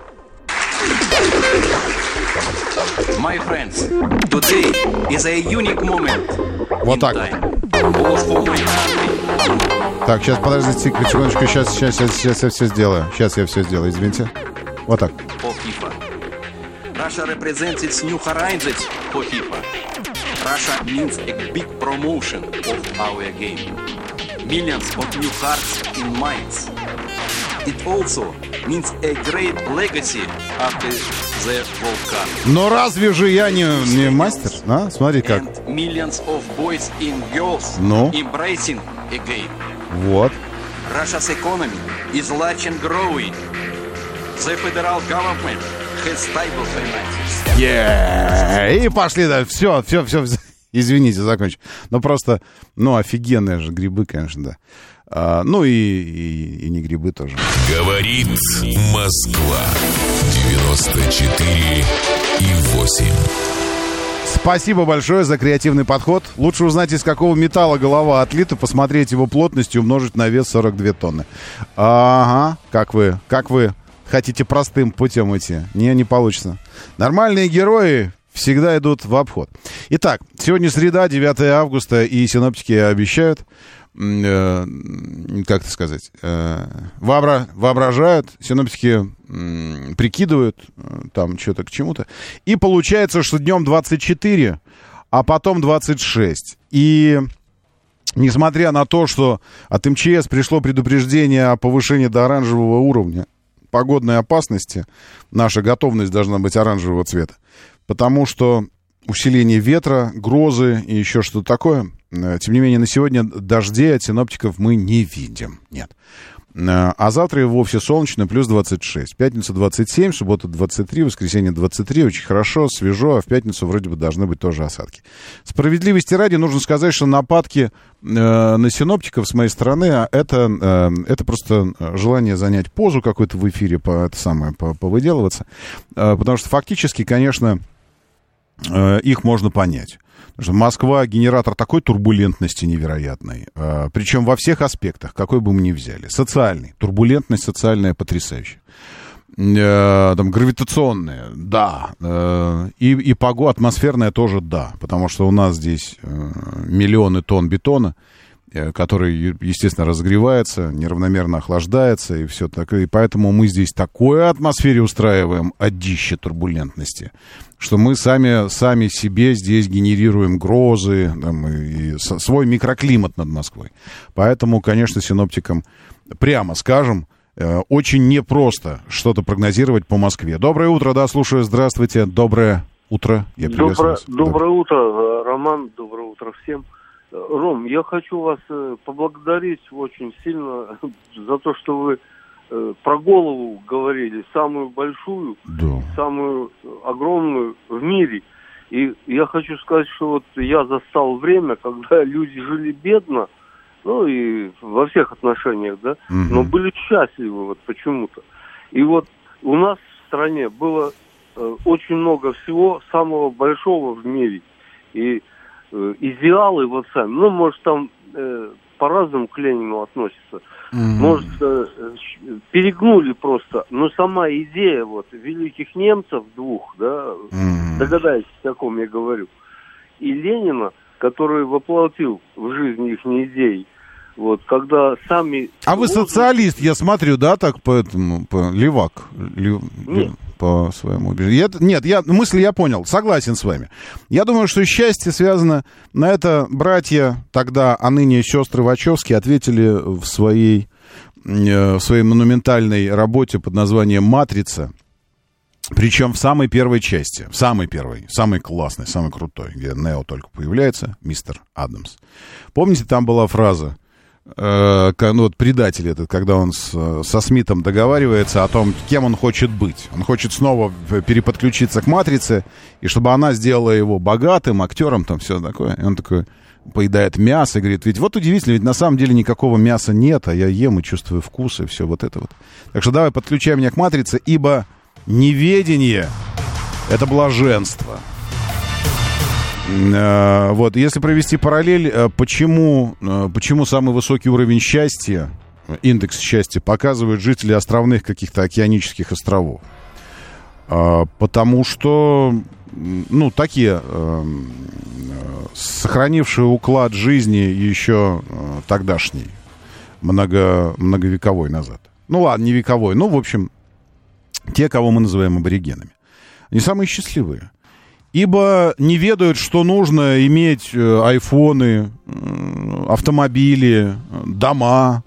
My friends. Today is a unique moment Вот in так. country Так, сейчас, подождите, секундочку, сейчас, сейчас, сейчас, сейчас я все сделаю. Сейчас я все сделаю, извините. Вот так. for FIFA. Russia represents new horizons for FIFA. Russia means a big promotion of our game. Millions of new hearts and minds. It also means a great legacy after the Cup. Но разве же я не, не мастер? А? Смотри как. And millions of boys and girls Ну? embracing a game. Вот. Russia's economy is large and growing. The federal government has stable finances. Е, И пошли дальше. Все, все, все. Извините, закончу. Ну просто, ну офигенные же грибы, конечно, да. А, ну и, и, и не грибы тоже. Говорит Москва. 94 и 8. Спасибо большое за креативный подход. Лучше узнать, из какого металла голова отлита, посмотреть его плотность и умножить на вес 42 тонны. Ага, как вы, как вы хотите простым путем идти? Не, не получится. Нормальные герои всегда идут в обход. Итак, сегодня среда, 9 августа, и синоптики обещают, как это сказать, э, вообра- воображают, синоптики прикидывают э, там что-то к чему-то. И получается, что днем 24, а потом 26. И несмотря на то, что от МЧС пришло предупреждение о повышении до оранжевого уровня погодной опасности, наша готовность должна быть оранжевого цвета. Потому что усиление ветра, грозы и еще что-то такое. Э, Тем не менее, на сегодня дождей от синоптиков мы не видим. Нет. Э, А завтра и вовсе солнечно, плюс 26. Пятница 27, суббота 23, воскресенье 23. Очень хорошо, свежо, а в пятницу вроде бы должны быть тоже осадки. Справедливости ради нужно сказать, что нападки э, на синоптиков с моей стороны, а это, э, это просто желание занять позу какую-то в эфире, по, это самое, по, повыделываться. Э, потому что фактически, конечно, э, их можно понять. Потому что Москва генератор такой турбулентности невероятной. Э, причем во всех аспектах, какой бы мы ни взяли. Социальный. Турбулентность социальная потрясающая. Э, там, гравитационная, да. Э, и, и погода атмосферная тоже да. Потому что у нас здесь э, миллионы тонн бетона, э, который, е- естественно, разогревается, неравномерно охлаждается и все такое. И поэтому мы здесь такое атмосфере устраиваем одище турбулентности, что мы сами, сами себе здесь генерируем грозы там, и, свой микроклимат над Москвой. Поэтому, конечно, синоптикам, прямо скажем, э, очень непросто что-то прогнозировать по Москве. Доброе утро, да, слушаю, здравствуйте, доброе утро. Я Доброе, вас. доброе утро, э, Роман, доброе утро всем. Ром, я хочу вас э, поблагодарить очень сильно за то, что вы э, про голову говорили, самую большую, самую огромную в мире. И я хочу сказать, что вот я застал время, когда люди жили бедно, ну и во всех отношениях, да, но были счастливы вот почему-то. И вот у нас в стране было э, очень много всего самого большого в мире. И идеалы вот сами, ну, может, там э, по-разному к Ленину относятся. Мгм. Может, э, перегнули просто. Но сама идея вот великих немцев двух, да, догадаетесь, о ком я говорю, и Ленина, который воплотил в жизнь их идеи, вот, когда сами... А вы социалист, я смотрю, да, так по этому, по левак, лев- Нет. по своему убеждению. Я- нет, я, мысль я понял, согласен с вами. Я думаю, что счастье связано, на это братья тогда, а ныне сестры Вачовски ответили в своей, э, в своей монументальной работе под названием «Матрица», причем в самой первой части, в самой первой, самой классной, самой крутой, где Нео только появляется, мистер Адамс. Помните, там была фраза, э, ну, вот предатель этот, когда он с, со Смитом договаривается о том, кем он хочет быть. Он хочет снова переподключиться к матрице, и чтобы она сделала его богатым, актером, там все такое. И он такой поедает мясо и говорит, ведь вот удивительно, ведь на самом деле никакого мяса нет, а я ем и чувствую вкус, и все вот это вот. Так что давай подключай меня к матрице, ибо неведение — это блаженство. Э, Вот, если провести параллель, э, почему, э, почему самый высокий уровень счастья, индекс счастья, показывают жители островных каких-то океанических островов? А, Потому что, ну, такие, сохранившие уклад жизни еще тогдашний, много, многовековой назад. Ну ладно, не вековой, ну, в общем, те, кого мы называем аборигенами. Они самые счастливые. Ибо не ведают, что нужно иметь э, айфоны, автомобили, э, дома,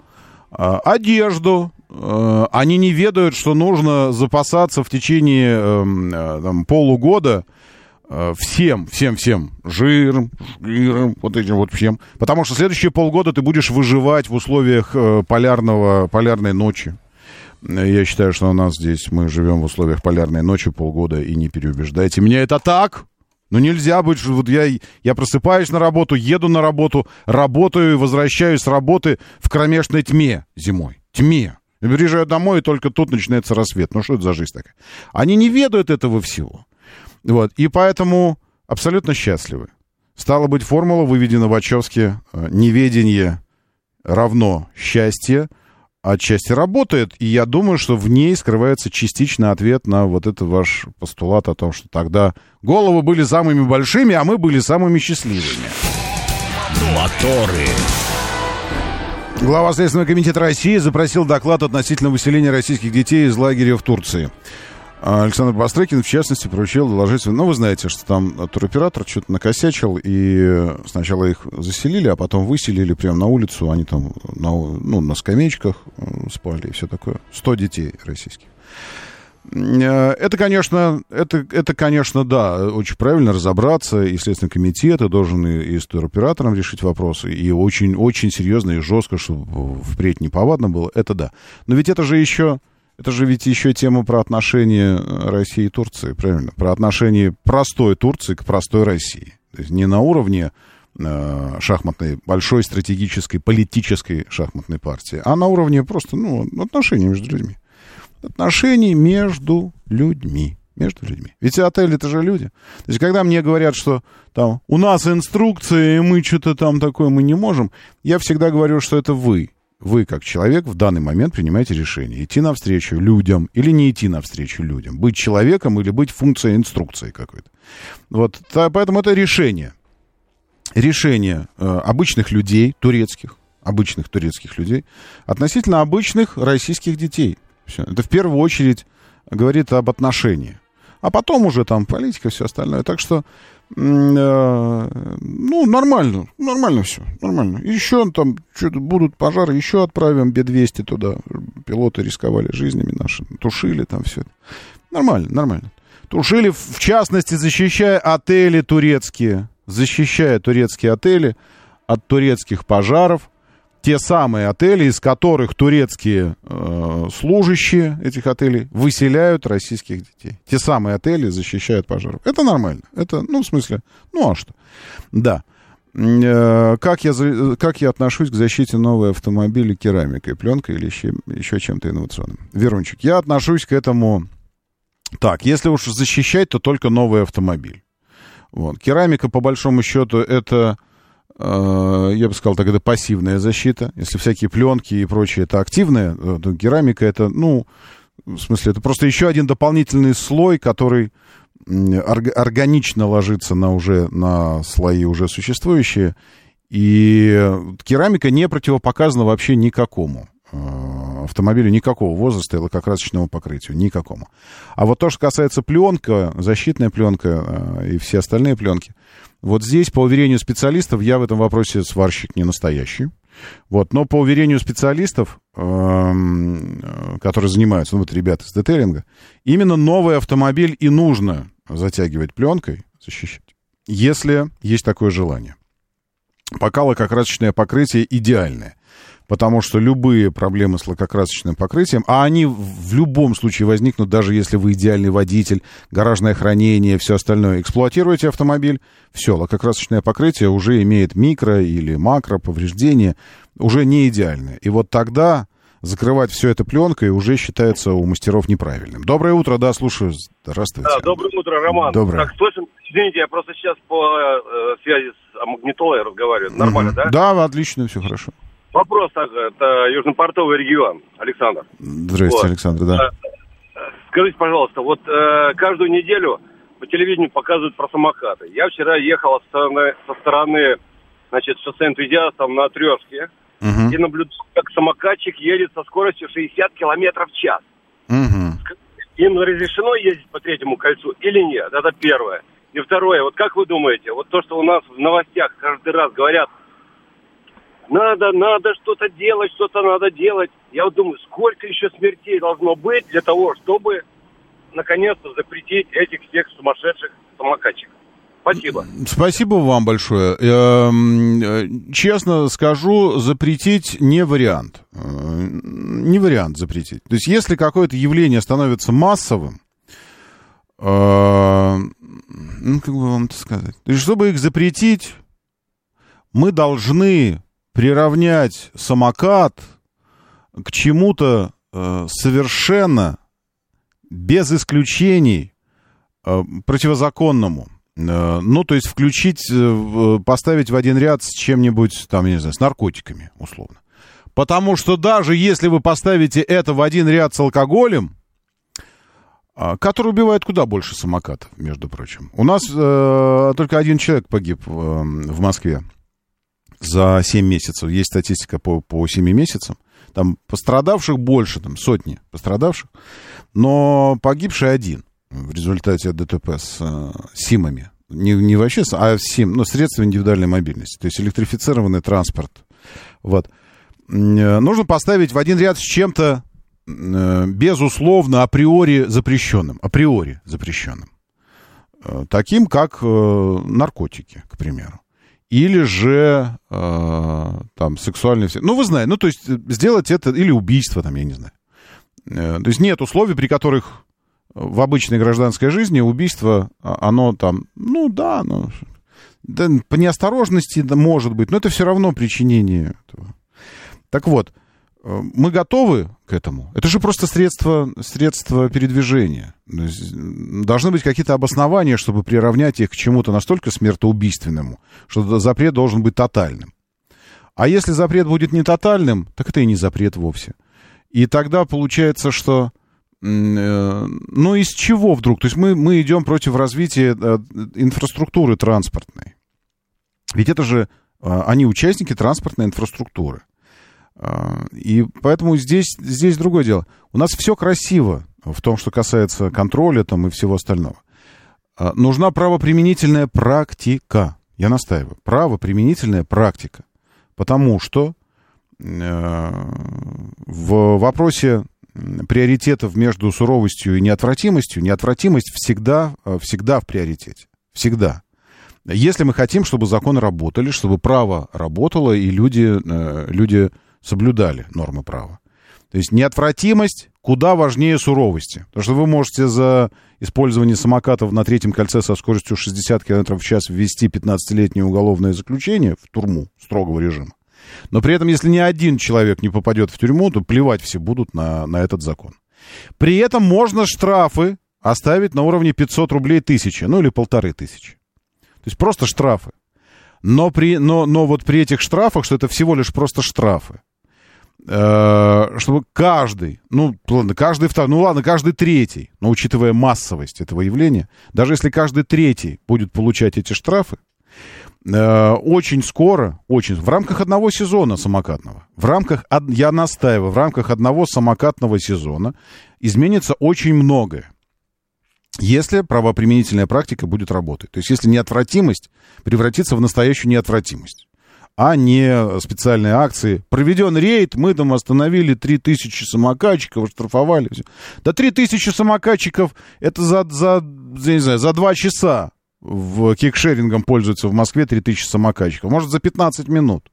э, одежду. Они не ведают, что нужно запасаться в течение там, полугода всем, всем, всем жиром, жиром, вот этим вот всем. Потому что следующие полгода ты будешь выживать в условиях полярного, полярной ночи. Я считаю, что у нас здесь мы живем в условиях полярной ночи полгода, и не переубеждайте меня, это так. Ну нельзя быть, вот я, я просыпаюсь на работу, еду на работу, работаю и возвращаюсь с работы в кромешной тьме зимой. Тьме. Приезжаю домой, и только тут начинается рассвет. Ну что это за жизнь такая? Они не ведают этого всего. Вот. И поэтому абсолютно счастливы. Стало быть, формула выведена в Вачовске. Неведение равно счастье отчасти работает, и я думаю, что в ней скрывается частичный ответ на вот этот ваш постулат о том, что тогда головы были самыми большими, а мы были самыми счастливыми. Моторы. Глава Следственного комитета России запросил доклад относительно выселения российских детей из лагеря в Турции. А Александр Бастрыкин, в частности, поручил доложить... Ну, вы знаете, что там туроператор что-то накосячил, и сначала их заселили, а потом выселили прямо на улицу. Они там на, ну, на скамеечках спали и все такое. 100 детей российских. Э, Это, конечно, это, это, конечно, да, очень правильно разобраться, и Следственный комитет и должен и, и с туроператором решить вопросы, и очень, очень серьезно и жестко, чтобы впредь неповадно было, это да. Но ведь это же еще, это же ведь еще тема про отношения России и Турции, правильно? Про отношения простой Турции к простой России. То есть не на уровне э, шахматной, большой стратегической, политической шахматной партии, а на уровне просто, ну, отношений между людьми отношений между людьми. Между людьми. Ведь отель это же люди. То есть, когда мне говорят, что там у нас инструкции, мы что-то там такое мы не можем, я всегда говорю, что это вы. Вы, как человек, в данный момент принимаете решение, идти навстречу людям или не идти навстречу людям, быть человеком или быть функцией инструкции какой-то. Вот, поэтому это решение. Решение э, обычных людей, турецких, обычных турецких людей, относительно обычных российских детей. Всё. Это в первую очередь говорит об отношении. А потом уже там политика, все остальное. Так что, ну, нормально, нормально все, нормально. Еще там что-то будут пожары, еще отправим Б-200 туда. Пилоты рисковали жизнями наши, тушили там все. Нормально, нормально. Тушили, в частности, защищая отели турецкие, защищая турецкие отели от турецких пожаров. Те самые отели, из которых турецкие э, служащие этих отелей выселяют российских детей. Те самые отели защищают пожаров. Это нормально. Это, ну, в смысле, ну а что? Да. Э, Как я, как я отношусь к защите новой автомобиля керамикой, пленкой или еще, еще чем-то инновационным? Верунчик, я отношусь к этому так. Если уж защищать, то только новый автомобиль. Вот. Керамика, по большому счету, это я бы сказал так, это пассивная защита. Если всякие пленки и прочее, это активная, э, то керамика это, ну, в смысле, это просто еще один дополнительный слой, который органично ложится на уже, на слои уже существующие. И керамика не противопоказана вообще никакому э, автомобилю никакого возраста и лакокрасочному покрытию, никакому. А вот то, что касается пленка, защитная пленка э, и все остальные пленки, вот здесь, по уверению специалистов, я в этом вопросе сварщик не настоящий. Вот, но по уверению специалистов, эм, э, которые занимаются, ну вот ребята из детейлинга, именно новый автомобиль и нужно затягивать пленкой, защищать, если есть такое желание. Пока лакокрасочное покрытие идеальное. Потому что любые проблемы с лакокрасочным покрытием, а они в любом случае возникнут, даже если вы идеальный водитель, гаражное хранение, все остальное. Эксплуатируете автомобиль, все, лакокрасочное покрытие уже имеет микро или макро повреждения, уже не идеальное. И вот тогда закрывать все это пленкой уже считается у мастеров неправильным. Доброе утро, да, слушаю. Здравствуйте. Да, доброе утро, Роман. Доброе. Так, слышим, извините, я просто сейчас по э, связи с а, магнитолой разговариваю. Нормально, Мгм. да? Да, отлично, все хорошо. Вопрос так, это Южно-Портовый регион, Александр. Здрасте, Вот. Александр, да. Э, Скажите, пожалуйста, вот э, каждую неделю по телевидению показывают про самокаты. Я вчера ехал со стороны, со стороны значит, шоссе энтузиастов на Трешке Мгм. и наблюдал, как самокатчик едет со скоростью 60 километров в час. Мгм. Им разрешено ездить по третьему кольцу или нет? Это первое. И второе, вот как вы думаете, вот то, что у нас в новостях каждый раз говорят, надо, надо что-то делать, что-то надо делать. Я вот думаю, сколько еще смертей должно быть для того, чтобы наконец-то запретить этих всех сумасшедших самокатчиков. Спасибо. Спасибо вам большое. Эм, э, Честно скажу, запретить не вариант. Э, Не вариант запретить. То есть, если какое-то явление становится массовым, э, ну, как бы вам это сказать? То есть, чтобы их запретить, мы должны приравнять самокат к чему-то э, совершенно без исключений э, противозаконному. Э, Ну, то есть включить, э, в- поставить в один ряд с чем-нибудь, там, я не знаю, с наркотиками, условно. Потому что даже если вы поставите это в один ряд с алкоголем, а, который убивает куда больше самокатов, между прочим. У нас э, только один человек погиб э, в Москве за 7 месяцев. Есть статистика по, по 7 месяцам. Там пострадавших больше, там сотни пострадавших. Но погибший один в результате ДТП с э, СИМами. Не, не вообще, а СИМ, ну, средства индивидуальной мобильности. То есть электрифицированный транспорт. Вот. Э, Нужно поставить в один ряд с чем-то, э, безусловно, априори запрещенным. Априори запрещенным. Э, Таким, как э, наркотики, к примеру. Или же э, там сексуальные... все- Ну, вы знаете, ну, то есть э, сделать это... Или убийство, там, я не знаю. Э, То есть нет условий, при которых в обычной гражданской жизни убийство, а, оно там, ну да, оно, да, по неосторожности да, может быть, но это все равно причинение этого. Так вот, э, мы готовы к этому. Это же просто средство, средство передвижения. Должны быть какие-то обоснования, чтобы приравнять их к чему-то настолько смертоубийственному, что запрет должен быть тотальным. А если запрет будет не тотальным, так это и не запрет вовсе. И тогда получается, что э, ну из чего вдруг? То есть мы, мы идем против развития э, инфраструктуры транспортной. Ведь это же э, они участники транспортной инфраструктуры. Э, И поэтому здесь, здесь другое дело. У нас все красиво в том, что касается контроля там, и всего остального. Э, Нужна правоприменительная практика. Я настаиваю. Правоприменительная практика. Потому что э, в вопросе приоритетов между суровостью и неотвратимостью, неотвратимость всегда, э, всегда в приоритете. Всегда. Если мы хотим, чтобы законы работали, чтобы право работало, и люди, э, люди соблюдали нормы права. То есть неотвратимость куда важнее суровости. Потому что вы можете за использование самокатов на третьем кольце со скоростью 60 км в час ввести 15-летнее уголовное заключение в турму строгого режима. Но при этом, если ни один человек не попадет в тюрьму, то плевать все будут на, на этот закон. При этом можно штрафы оставить на уровне 500 рублей тысячи, ну или полторы тысячи. То есть просто штрафы. Но, при, но, но вот при этих штрафах, что это всего лишь просто штрафы, чтобы каждый, ну, ладно, каждый второй, ну, ладно, каждый третий, но учитывая массовость этого явления, даже если каждый третий будет получать эти штрафы, э, очень скоро, очень, в рамках одного сезона самокатного, в рамках, я настаиваю, в рамках одного самокатного сезона изменится очень многое. Если правоприменительная практика будет работать. То есть если неотвратимость превратится в настоящую неотвратимость, а не специальные акции. Проведен рейд, мы там остановили 3000 самокатчиков, оштрафовали. Всё. Да 3000 самокатчиков, это за, за, я не знаю, за 2 часа в кикшерингом пользуются в Москве 3000 самокатчиков. Может, за 15 минут.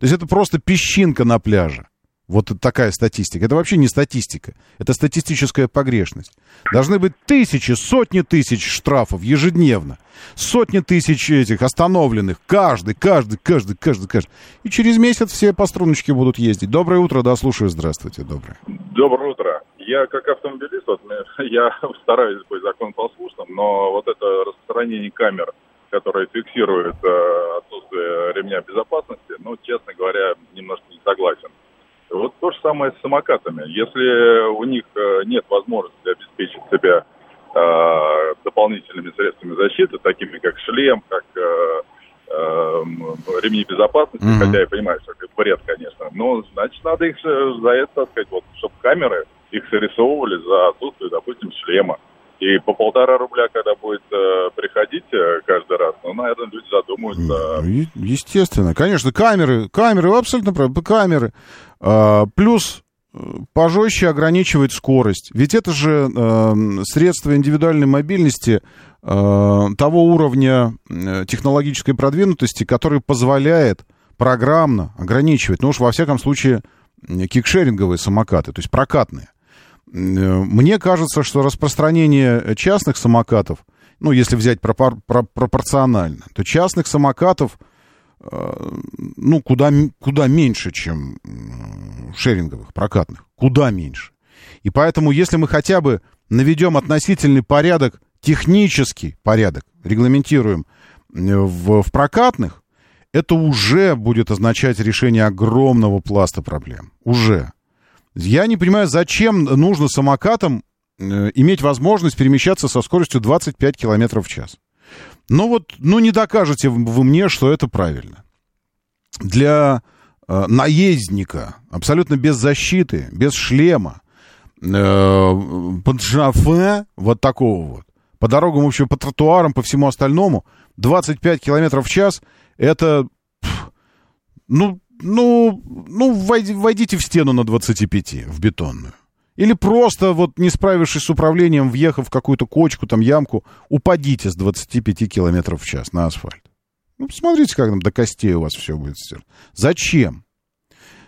То есть это просто песчинка на пляже. Вот такая статистика. Это вообще не статистика. Это статистическая погрешность. Должны быть тысячи, сотни тысяч штрафов ежедневно. Сотни тысяч этих остановленных. Каждый, каждый, каждый, каждый, каждый. И через месяц все по струночке будут ездить. Доброе утро, да, слушаю. Здравствуйте, доброе. Доброе утро. Я как автомобилист, вот, я стараюсь быть законопослушным, но вот это распространение камер, которые фиксируют э, отсутствие ремня безопасности, ну, честно говоря, немножко не согласен. Вот то же самое с самокатами. Если у них э, нет возможности обеспечить себя э, дополнительными средствами защиты, такими как шлем, как э, э, ремни безопасности, Мгм. хотя я понимаю, что это бред, конечно, но значит надо их за это, так сказать, вот, чтобы камеры их срисовывали за отсутствие, допустим, шлема. И по полтора рубля, когда будет э, приходить э, каждый раз, ну, наверное, люди задумаются. Е- Естественно. Конечно, камеры, камеры, абсолютно правы, камеры. А, плюс э, пожестче ограничивать скорость. Ведь это же э, средство индивидуальной мобильности э, того уровня э, технологической продвинутости, который позволяет программно ограничивать, ну уж во всяком случае, кикшеринговые самокаты, то есть прокатные. Э, Мне кажется, что распространение частных самокатов, ну, если взять пропор- про- пропорционально, то частных самокатов, э, ну, куда, куда меньше, чем шеринговых, прокатных. Куда меньше. И поэтому, если мы хотя бы наведем относительный порядок, технический порядок, регламентируем э, в, в прокатных, это уже будет означать решение огромного пласта проблем. Уже. Я не понимаю, зачем нужно самокатам э, иметь возможность перемещаться со скоростью 25 километров в час. Ну вот, ну не докажете вы мне, что это правильно. Для э, наездника, абсолютно без защиты, без шлема, э, под шофе, вот такого вот, по дорогам, в общем, по тротуарам, по всему остальному, 25 километров в час, это, пф, ну, ну, ну, войди- войдите в стену на 25, в бетонную. Или просто, вот не справившись с управлением, въехав в какую-то кочку, там, ямку, упадите с 25 километров в час на асфальт. Ну, посмотрите, как там до костей у вас все будет стерто. Зачем?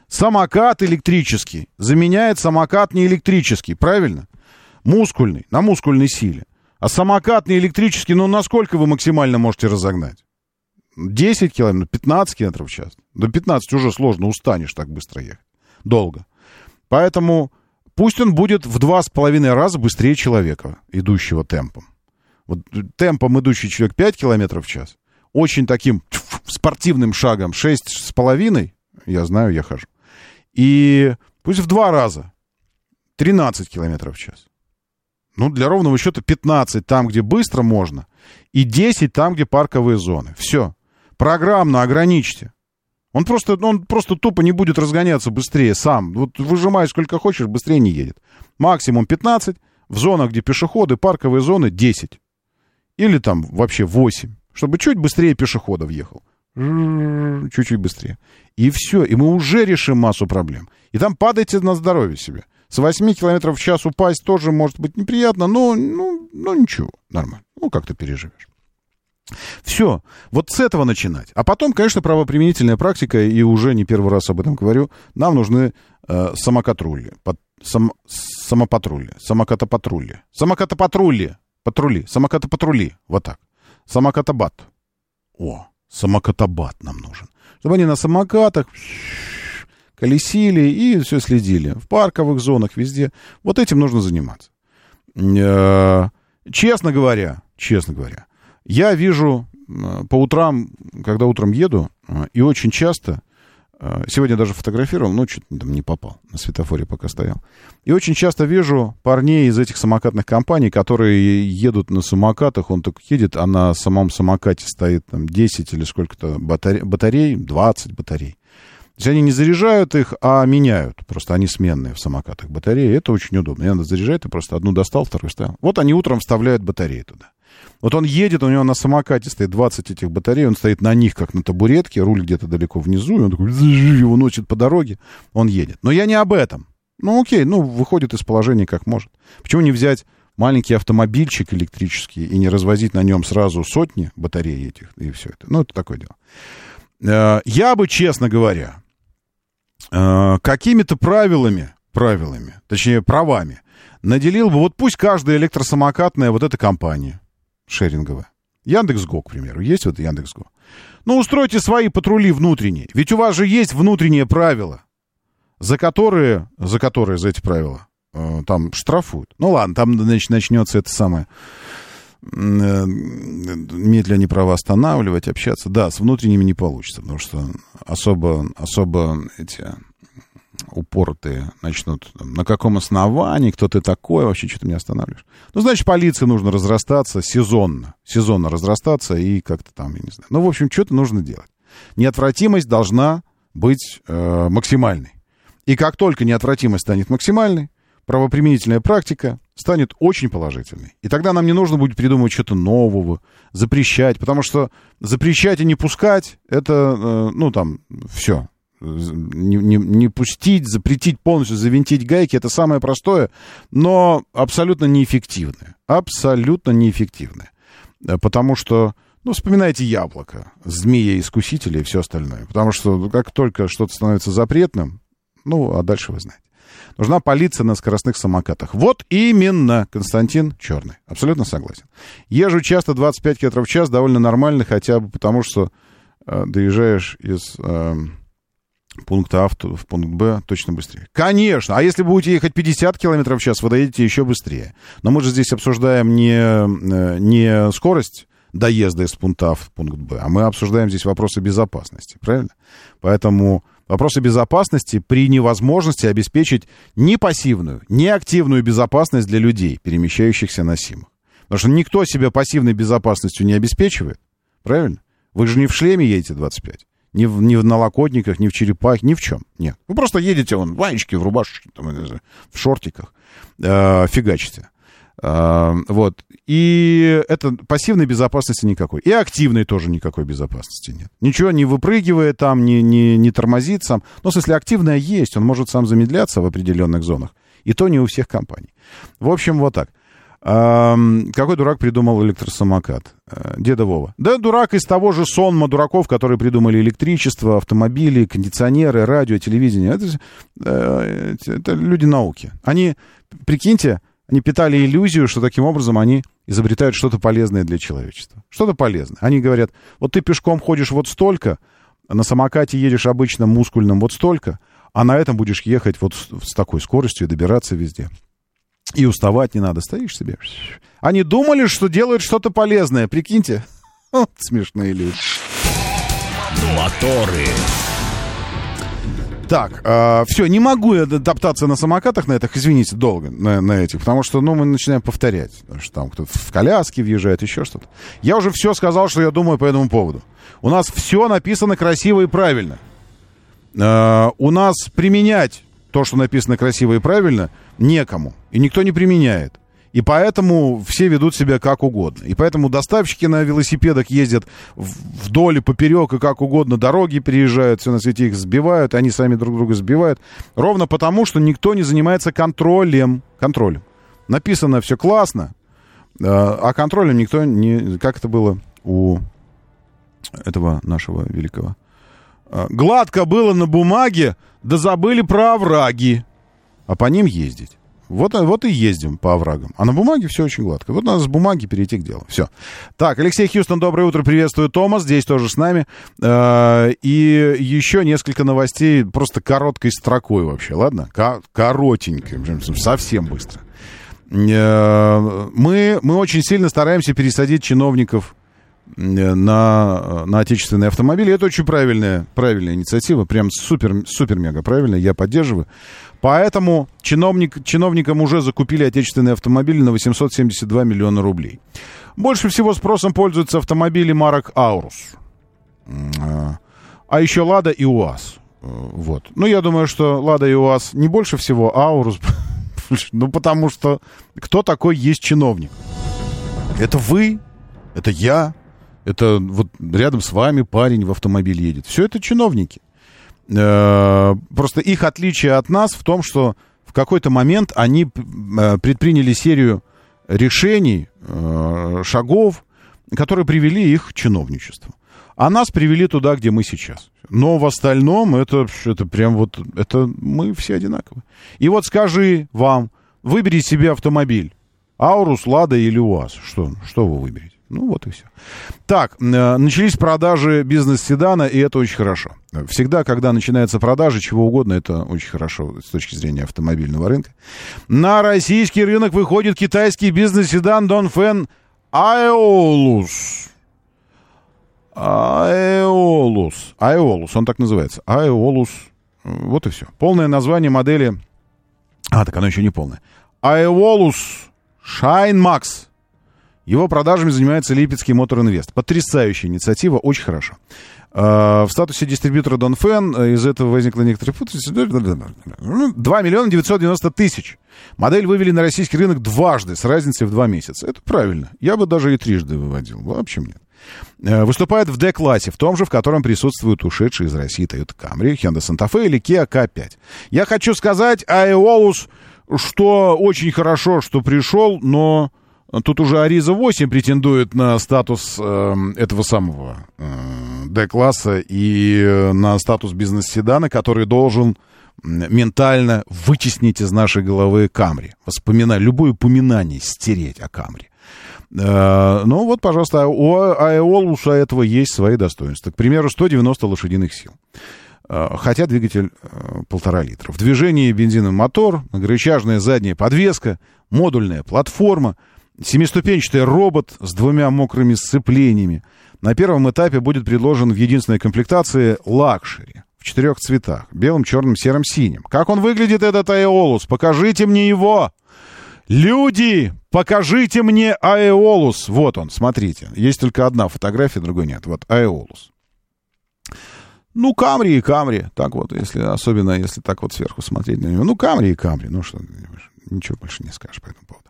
Самокат электрический заменяет самокат не электрический, правильно? Мускульный, на мускульной силе. А самокат не электрический, ну, насколько вы максимально можете разогнать? 10 километров, 15 километров в час. До 15 уже сложно, устанешь так быстро ехать. Долго. Поэтому пусть он будет в два с половиной раза быстрее человека, идущего темпом. Вот темпом идущий человек 5 километров в час, очень таким спортивным шагом 6 с половиной, я знаю, я хожу, и пусть в два раза 13 километров в час. Ну, для ровного счета 15 там, где быстро можно, и 10 там, где парковые зоны. Все. Программно ограничьте. Он просто, он просто тупо не будет разгоняться быстрее сам. Вот выжимай сколько хочешь, быстрее не едет. Максимум 15, в зонах, где пешеходы, парковые зоны 10. Или там вообще 8, чтобы чуть быстрее пешехода въехал. Чуть-чуть быстрее. И все. И мы уже решим массу проблем. И там падайте на здоровье себе. С 8 километров в час упасть тоже может быть неприятно, но ну, ну ничего, нормально. Ну, как ты переживешь. Все, вот с этого начинать. А потом, конечно, правоприменительная практика, и уже не первый раз об этом говорю, нам нужны э, самокатрули, под, сам, самопатрули, самокатопатрули, самокатопатрули, патрули, самокатопатрули, вот так. Самокатобат. О, самокатобат нам нужен. Чтобы они на самокатах колесили и все следили. В парковых зонах, везде. Вот этим нужно заниматься. Э, Честно говоря, честно говоря, я вижу э, по утрам, когда утром еду, э, и очень часто, э, сегодня даже фотографировал, но что-то там не попал, на светофоре пока стоял. И очень часто вижу парней из этих самокатных компаний, которые едут на самокатах, он только едет, а на самом самокате стоит там 10 или сколько-то батарей, батарей 20 батарей. То есть они не заряжают их, а меняют. Просто они сменные в самокатах батареи. Это очень удобно. Не надо заряжать, ты просто одну достал, вторую ставил. Вот они утром вставляют батареи туда. Вот он едет, у него на самокате стоит 20 этих батарей, он стоит на них, как на табуретке, руль где-то далеко внизу, и он такой, его носит по дороге, он едет. Но я не об этом. Ну, окей, ну, выходит из положения как может. Почему не взять маленький автомобильчик электрический и не развозить на нем сразу сотни батарей этих, и все это. Ну, это такое дело. Э, Я бы, честно говоря, э, какими-то правилами, правилами, точнее, правами, наделил бы, вот пусть каждая электросамокатная вот эта компания шеринговая, Яндекс.Го, к примеру, есть вот Яндекс.Го. Ну, устройте свои патрули внутренние. Ведь у вас же есть внутренние правила, за которые, за которые, за эти правила, э, там штрафуют. Ну, ладно, там, значит, начнется это самое э, медленно права останавливать, общаться. Да, с внутренними не получится, потому что особо, особо эти упоротые начнут, там, на каком основании, кто ты такой, вообще что ты меня останавливаешь. Ну, значит, полиции нужно разрастаться сезонно, сезонно разрастаться и как-то там, я не знаю. Ну, в общем, что-то нужно делать. Неотвратимость должна быть э, максимальной. И как только неотвратимость станет максимальной, правоприменительная практика станет очень положительной. И тогда нам не нужно будет придумывать что-то нового, запрещать, потому что запрещать и не пускать, это, э, ну, там, все. Не, не, не пустить, запретить полностью, завинтить гайки, это самое простое, но абсолютно неэффективное. Абсолютно неэффективное. Э, Потому что, ну, вспоминайте яблоко, змея-искусителя и все остальное. Потому что как только что-то становится запретным, ну, а дальше вы знаете. Нужна полиция на скоростных самокатах. Вот именно, Константин Черный. Абсолютно согласен. Езжу часто 25 км в час, довольно нормально, хотя бы потому, что э, доезжаешь из э, пункта А в, пункт Б точно быстрее. Конечно. А если будете ехать 50 км в час, вы доедете еще быстрее. Но мы же здесь обсуждаем не, э, не скорость доезда из пункта А в пункт Б, а мы обсуждаем здесь вопросы безопасности, правильно? Поэтому вопросы безопасности при невозможности обеспечить ни пассивную, ни активную безопасность для людей, перемещающихся на СИМах. Потому что никто себя пассивной безопасностью не обеспечивает, правильно? Вы же не в шлеме едете 25, ни в, ни в налокотниках, ни в черепах, ни в чем. Нет. Вы просто едете, вон, в ванечке, в рубашечке, там, в шортиках, э, фигачите. Uh, вот. И это пассивной безопасности никакой. И активной тоже никакой безопасности нет. Ничего не выпрыгивает там, не, не, не тормозит сам. Но, в смысле, активная есть, он может сам замедляться в определенных зонах. И то не у всех компаний. В общем, вот так. Какой дурак придумал электросамокат? Uh, деда Вова. Да дурак из того же сонма дураков, которые придумали электричество, автомобили, кондиционеры, радио, телевидение. Это, uh, это люди науки. Они, прикиньте, они питали иллюзию, что таким образом они изобретают что-то полезное для человечества. Что-то полезное. Они говорят, вот ты пешком ходишь вот столько, на самокате едешь обычным мускульным вот столько, а на этом будешь ехать вот с такой скоростью и добираться везде. И уставать не надо, стоишь себе. Они думали, что делают что-то полезное, прикиньте. Вот смешные люди. Моторы. Так, э, все, не могу я топтаться на самокатах на этих, извините, долго на, на этих, потому что, ну, мы начинаем повторять, что там кто-то в коляске въезжает, еще что-то. Я уже все сказал, что я думаю по этому поводу. У нас все написано красиво и правильно. Э, у нас применять то, что написано красиво и правильно, некому. И никто не применяет. И поэтому все ведут себя как угодно. И поэтому доставщики на велосипедах ездят вдоль и поперек, и как угодно дороги переезжают, все на свете их сбивают, они сами друг друга сбивают. Ровно потому, что никто не занимается контролем. Контролем. Написано все классно, а контролем никто не... Как это было у этого нашего великого? Гладко было на бумаге, да забыли про овраги. А по ним ездить. Вот, вот и ездим по оврагам. А на бумаге все очень гладко. Вот надо с бумаги перейти к делу. Все. Так, Алексей Хьюстон, доброе утро. Приветствую Томас. Здесь тоже с нами. И еще несколько новостей просто короткой строкой вообще. Ладно? Коротенькой. Совсем быстро. Мы, мы очень сильно стараемся пересадить чиновников на, на отечественные автомобили. Это очень правильная, правильная инициатива, прям супер, супер-мега правильная, я поддерживаю. Поэтому чиновник, чиновникам уже закупили отечественные автомобили на 872 миллиона рублей. Больше всего спросом пользуются автомобили марок «Аурус». А, еще «Лада» и «УАЗ». Вот. Ну, я думаю, что «Лада» и «УАЗ» не больше всего, а «Аурус» Ну, потому что кто такой есть чиновник? Это вы, это я, это вот рядом с вами парень в автомобиле едет. Все это чиновники. Э, Просто их отличие от нас в том, что в какой-то момент они э, предприняли серию решений, э, шагов, которые привели их к чиновничеству. А нас привели туда, где мы сейчас. Но в остальном это, это прям вот, это мы все одинаковы. И вот скажи вам, выбери себе автомобиль. Аурус, Лада или УАЗ. Что, что вы выберете? Ну вот и все. Так, э, начались продажи бизнес-седана, и это очень хорошо. Всегда, когда начинаются продажи чего угодно, это очень хорошо с точки зрения автомобильного рынка. На российский рынок выходит китайский бизнес-седан Донфен Аэолус. Аэолус. Аэолус, он так называется. Аэолус. Вот и все. Полное название модели... А, так оно еще не полное. Аэолус Shine Max. Его продажами занимается Липецкий Мотор Инвест. Потрясающая инициатива, очень хорошо. Э, В статусе дистрибьютора Донфен э, из этого возникла некоторая путаница. 2 миллиона 990 тысяч. Модель вывели на российский рынок дважды, с разницей в два месяца. Это правильно. Я бы даже и трижды выводил. Вообще нет. Э, Выступает в D-классе, в том же, в котором присутствуют ушедшие из России Toyota Camry, Hyundai Santa Fe или Kia K5. Я хочу сказать, Аэолус, что очень хорошо, что пришел, но тут уже Ариза 8 претендует на статус э, этого самого э, D-класса и э, на статус бизнес-седана, который должен ментально вытеснить из нашей головы Камри. Воспоминать, любое упоминание стереть о Камри. Э, Ну вот, пожалуйста, у Аэолуса этого есть свои достоинства. К примеру, 190 лошадиных сил. Э, Хотя двигатель полтора литра. В движении бензиновый мотор, многорычажная задняя подвеска, модульная платформа, семиступенчатый робот с двумя мокрыми сцеплениями. На первом этапе будет предложен в единственной комплектации luxury в четырех цветах. Белым, черным, серым, синим. Как он выглядит, этот Аэолус? Покажите мне его! Люди, покажите мне Аэолус. Вот он, смотрите. Есть только одна фотография, другой нет. Вот Аэолус. Ну, Камри и Камри. Так вот, если, особенно если так вот сверху смотреть на него. Ну, Камри и Камри. Ну, что, ничего больше не скажешь по этому поводу.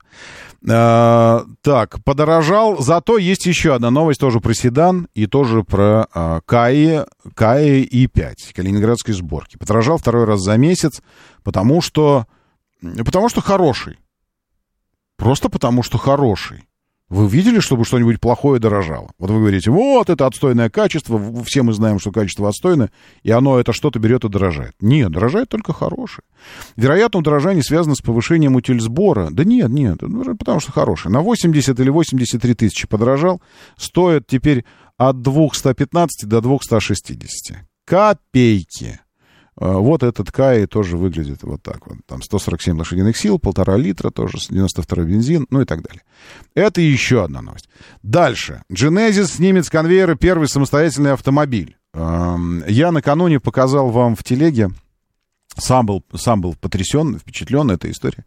А, так, подорожал. Зато есть еще одна новость тоже про седан и тоже про а, Каи, Каи И5 калининградской сборки. Подорожал второй раз за месяц, потому что, потому что хороший. Просто потому что хороший. Вы видели, чтобы что-нибудь плохое дорожало? Вот вы говорите, вот это отстойное качество, все мы знаем, что качество отстойное, и оно это что-то берет и дорожает. Нет, дорожает только хорошее. Вероятно, удорожание связано с повышением утильсбора. Да нет, нет, ну, потому что хороший. На 80 или 83 тысячи подорожал, стоит теперь от 215 до 260. Копейки. А, Вот этот Кай тоже выглядит вот так вот. Там 147 лошадиных сил, полтора литра, тоже 92 бензин, ну и так далее. Это еще одна новость. Дальше. Genesis снимет с конвейера первый самостоятельный автомобиль. Я накануне показал вам в телеге, сам был, сам был потрясен, впечатлен этой историей.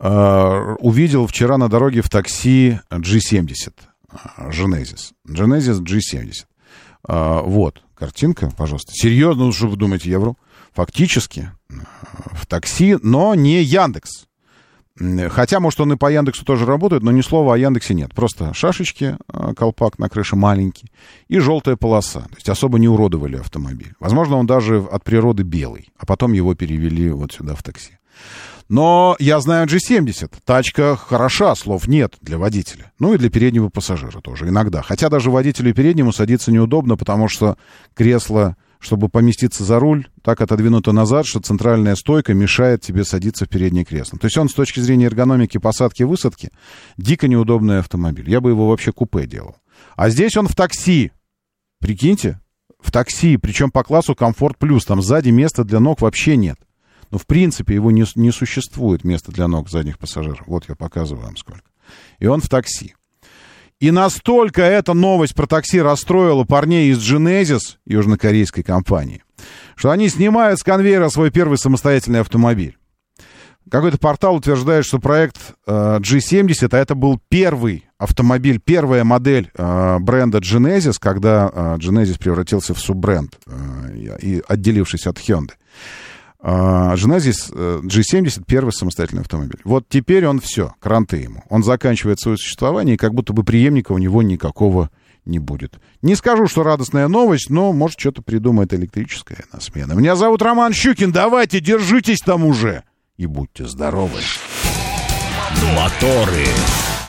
Э, Увидел вчера на дороге в такси G70. э, Genesis. Genesis G70. Э, Вот, картинка, пожалуйста. Серьезно, ну что вы думаете, я вру? Фактически в такси, но не Яндекс. Хотя, может, он и по Яндексу тоже работает, но ни слова о Яндексе нет. Просто шашечки, э, колпак на крыше маленький и желтая полоса. То есть особо не уродовали автомобиль. Возможно, он даже от природы белый, а потом его перевели вот сюда в такси. Но я знаю G70. Тачка хороша, слов нет для водителя. Ну и для переднего пассажира тоже иногда. Хотя даже водителю переднему садиться неудобно, потому что кресло, чтобы поместиться за руль, так отодвинуто назад, что центральная стойка мешает тебе садиться в переднее кресло. То есть он с точки зрения эргономики посадки и высадки дико неудобный автомобиль. Я бы его вообще купе делал. А здесь он в такси. Прикиньте, в такси, причем по классу комфорт плюс. Там сзади места для ног вообще нет. Ну, в принципе, его не, не существует места для ног задних пассажиров. Вот я показываю вам сколько. И он в такси. И настолько эта новость про такси расстроила парней из Genesis, южнокорейской компании, что они снимают с конвейера свой первый самостоятельный автомобиль. Какой-то портал утверждает, что проект э, G70, а это был первый автомобиль, первая модель э, бренда Genesis, когда э, Genesis превратился в суббренд, э, и отделившись от Hyundai. А, Genesis э, G70 первый самостоятельный автомобиль. Вот теперь он все, кранты ему. Он заканчивает свое существование, и как будто бы преемника у него никакого не будет. Не скажу, что радостная новость, но, может, что-то придумает электрическое на смену. Меня зовут Роман Щукин. Давайте, держитесь там уже. И будьте здоровы. Моторы.